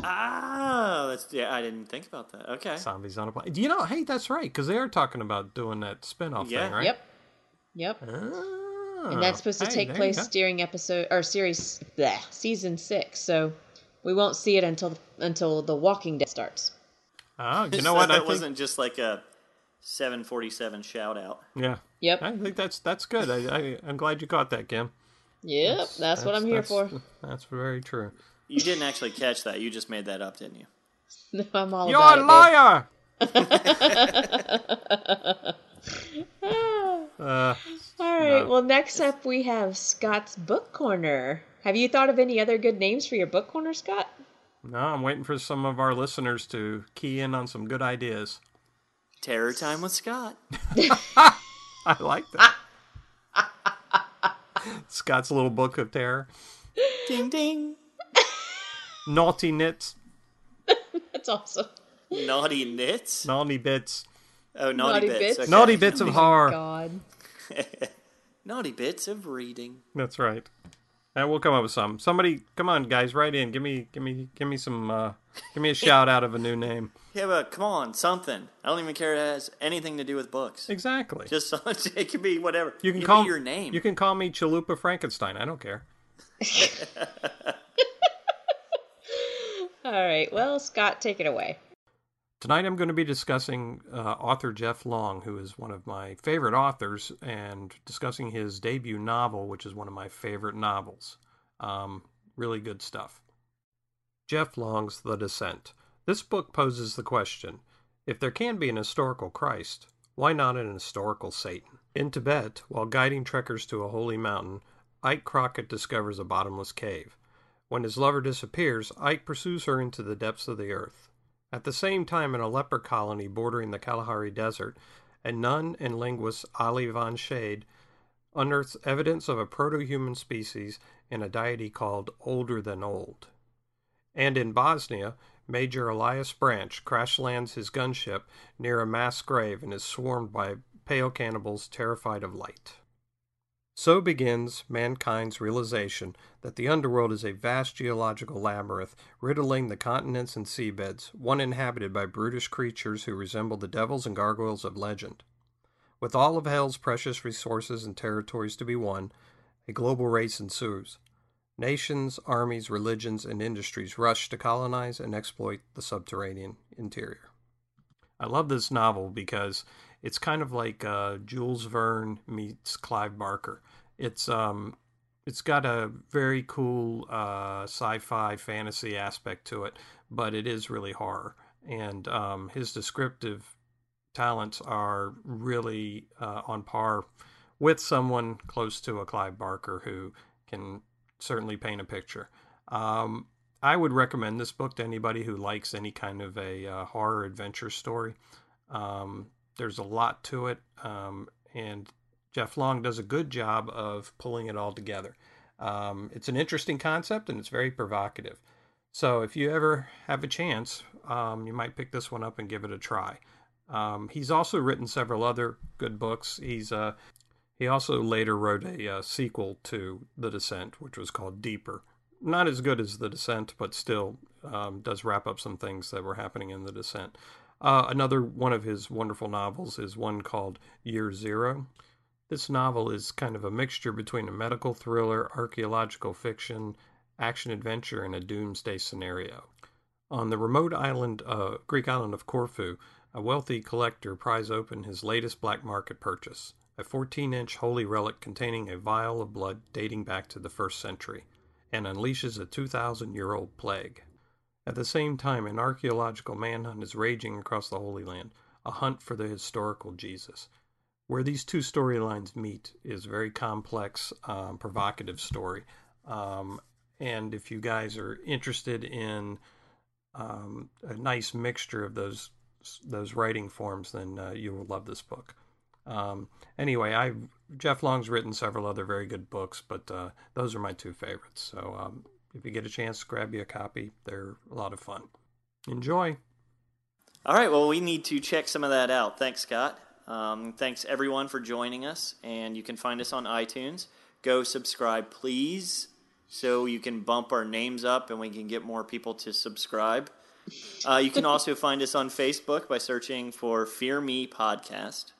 [SPEAKER 2] Ah, that's yeah. I didn't think about that. Okay.
[SPEAKER 3] Zombies on a plane. You know, hey, that's right, because they are talking about doing that spin-off
[SPEAKER 2] Yeah.
[SPEAKER 3] thing, right?
[SPEAKER 1] Yep. Yep.
[SPEAKER 3] Ah,
[SPEAKER 1] and that's supposed to
[SPEAKER 3] hey,
[SPEAKER 1] take
[SPEAKER 3] there you
[SPEAKER 1] place during episode or series bleh, season six. So we won't see it until until The Walking Dead starts.
[SPEAKER 3] Ah, you
[SPEAKER 2] So
[SPEAKER 3] know what? I
[SPEAKER 2] That
[SPEAKER 3] think,
[SPEAKER 2] wasn't just like a 747 shout out.
[SPEAKER 3] yeah,
[SPEAKER 1] Yep.
[SPEAKER 3] I think that's that's good. I, I I'm glad you caught that, Kim.
[SPEAKER 1] Yep. That's, what I'm here
[SPEAKER 3] that's-
[SPEAKER 1] for.
[SPEAKER 3] That's very true.
[SPEAKER 2] You didn't actually catch that. You just made that up, didn't you?
[SPEAKER 1] I'm all
[SPEAKER 3] You're
[SPEAKER 1] about
[SPEAKER 3] a
[SPEAKER 1] it,
[SPEAKER 3] liar. uh,
[SPEAKER 1] All right.
[SPEAKER 3] No.
[SPEAKER 1] Well, next up we have Scot's book corner. Have you thought of any other good names for your book corner, Scot?
[SPEAKER 3] no, I'm waiting for some of our listeners to key in on some good ideas.
[SPEAKER 2] Terror time with Scot.
[SPEAKER 3] I like that. Scot's little book of terror.
[SPEAKER 2] ding ding.
[SPEAKER 3] Naughty nits,
[SPEAKER 1] That's awesome.
[SPEAKER 2] Naughty knits.
[SPEAKER 3] naughty bits,
[SPEAKER 2] Oh, naughty,
[SPEAKER 1] Naughty
[SPEAKER 2] bits.
[SPEAKER 1] bits.
[SPEAKER 2] okay.
[SPEAKER 3] naughty bits of horror.
[SPEAKER 1] God.
[SPEAKER 2] naughty bits of reading.
[SPEAKER 3] That's right. And we'll come up with some. Somebody, come on, guys, write in. Give me, give me, give me some. Uh, give me a shout out of a new name.
[SPEAKER 2] Yeah, but come on, something. I don't even care if it has anything to do with books.
[SPEAKER 3] Exactly.
[SPEAKER 2] Just it can be whatever.
[SPEAKER 3] you can
[SPEAKER 2] Give
[SPEAKER 3] call
[SPEAKER 2] me your name.
[SPEAKER 3] You can call me Chalupa Frankenstein. I don't care.
[SPEAKER 1] All right. Well, Scot, take it away.
[SPEAKER 3] Tonight I'm going to be discussing uh, author Jeff Long, who is one of my favorite authors, and discussing his debut novel, which is one of my favorite novels. Um, really good stuff. Jeff Long's The Descent. This book poses the question if there can be an historical Christ, why not an historical Satan? In Tibet, while guiding trekkers to a holy mountain, Ike Crockett discovers a bottomless cave. When his lover disappears, Ike pursues her into the depths of the earth. At the same time, in a leper colony bordering the Kalahari Desert, a nun and linguist, Ali von Schade, unearths evidence of a proto human species and a deity called Older Than Old. And in Bosnia, Major Elias Branch crash lands his gunship near a mass grave and is swarmed by pale cannibals terrified of light. So begins mankind's realization that the underworld is a vast geological labyrinth riddling the continents and seabeds, one inhabited by brutish creatures who resemble the devils and gargoyles of legend. With all of hell's precious resources and territories to be won, a global race ensues. Nations, armies, religions, and industries rush to colonize and exploit the subterranean interior. I love this novel because it's kind of like uh, Jules Verne meets Clive Barker. It's um, it's got a very cool uh, sci-fi fantasy aspect to it, but it is really horror. And um, his descriptive talents are really uh, on par with someone close to a Clive Barker who can certainly paint a picture. Um, I would recommend this book to anybody who likes any kind of a uh, horror adventure story. Um, there's a lot to it, um, and Jeff Long does a good job of pulling it all together. Um, it's an interesting concept and it's very provocative. So if you ever have a chance, um, you might pick this one up and give it a try. Um, he's also written several other good books. He's uh, he also later wrote a uh, sequel to The Descent, which was called Deeper. Not as good as The Descent, but still um, does wrap up some things that were happening in The Descent. Uh, another one of his wonderful novels is one called Year Zero. This novel is kind of a mixture between a medical thriller, archaeological fiction, action adventure, and a doomsday scenario. On the remote island, uh, Greek island of Corfu, a wealthy collector pries open his latest black market purchase a 14 inch holy relic containing a vial of blood dating back to the first century, and unleashes a 2,000 year old plague. At the same time, an archaeological manhunt is raging across the Holy Land, a hunt for the historical Jesus. Where these two storylines meet is a very complex, um, provocative story. Um, and if you guys are interested in um, a nice mixture of those those writing forms, then uh, you will love this book. Um, anyway, I Jeff Long's written several other very good books, but uh, those are my two favorites. So um, if you get a chance, grab you a copy. They're a lot of fun. Enjoy.
[SPEAKER 2] All right. Well, we need to check some of that out. Thanks, Scot. Um, thanks everyone for joining us, and you can find us on iTunes. Go subscribe, please, so you can bump our names up and we can get more people to subscribe. Uh, you can also find us on Facebook by searching for Fear Me Podcast.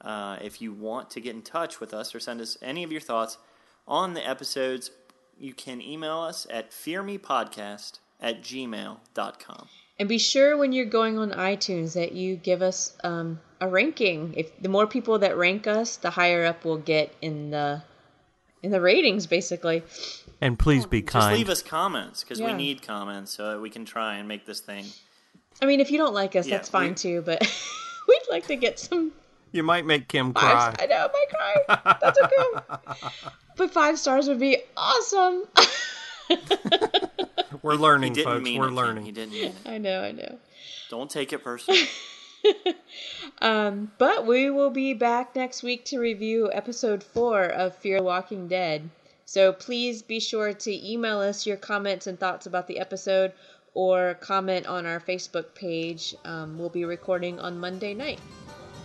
[SPEAKER 2] Uh, if you want to get in touch with us or send us any of your thoughts on the episodes, you can email us at fearmepodcast at gmail.com.
[SPEAKER 1] And be sure when you're going on iTunes that you give us um, a ranking. If the more people that rank us, the higher up we'll get in the in the ratings, basically.
[SPEAKER 3] And please be kind.
[SPEAKER 2] Just leave us comments because we need comments so that we can try and make this thing.
[SPEAKER 1] I mean, if you don't like us,
[SPEAKER 2] Yeah,
[SPEAKER 1] that's fine
[SPEAKER 2] we-
[SPEAKER 1] too. But we'd like to get some
[SPEAKER 3] You might make Kim cry.
[SPEAKER 1] five. I know, I might cry. That's okay. but five stars would be awesome.
[SPEAKER 3] We're
[SPEAKER 2] He
[SPEAKER 3] learning,
[SPEAKER 2] didn't
[SPEAKER 3] folks.
[SPEAKER 2] mean
[SPEAKER 3] We're
[SPEAKER 2] it.
[SPEAKER 3] Learning.
[SPEAKER 2] He didn't mean it.
[SPEAKER 1] I know, I know.
[SPEAKER 2] Don't take it personally.
[SPEAKER 1] Um, but we will be back next week to review episode four of Fear the Walking Dead. So please be sure to email us your comments and thoughts about the episode or comment on our Facebook page. Um, we'll be recording on Monday night.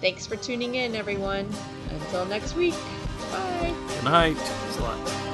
[SPEAKER 1] Thanks for tuning in, everyone. Until next week. Bye.
[SPEAKER 3] Good night.
[SPEAKER 2] Thanks a lot.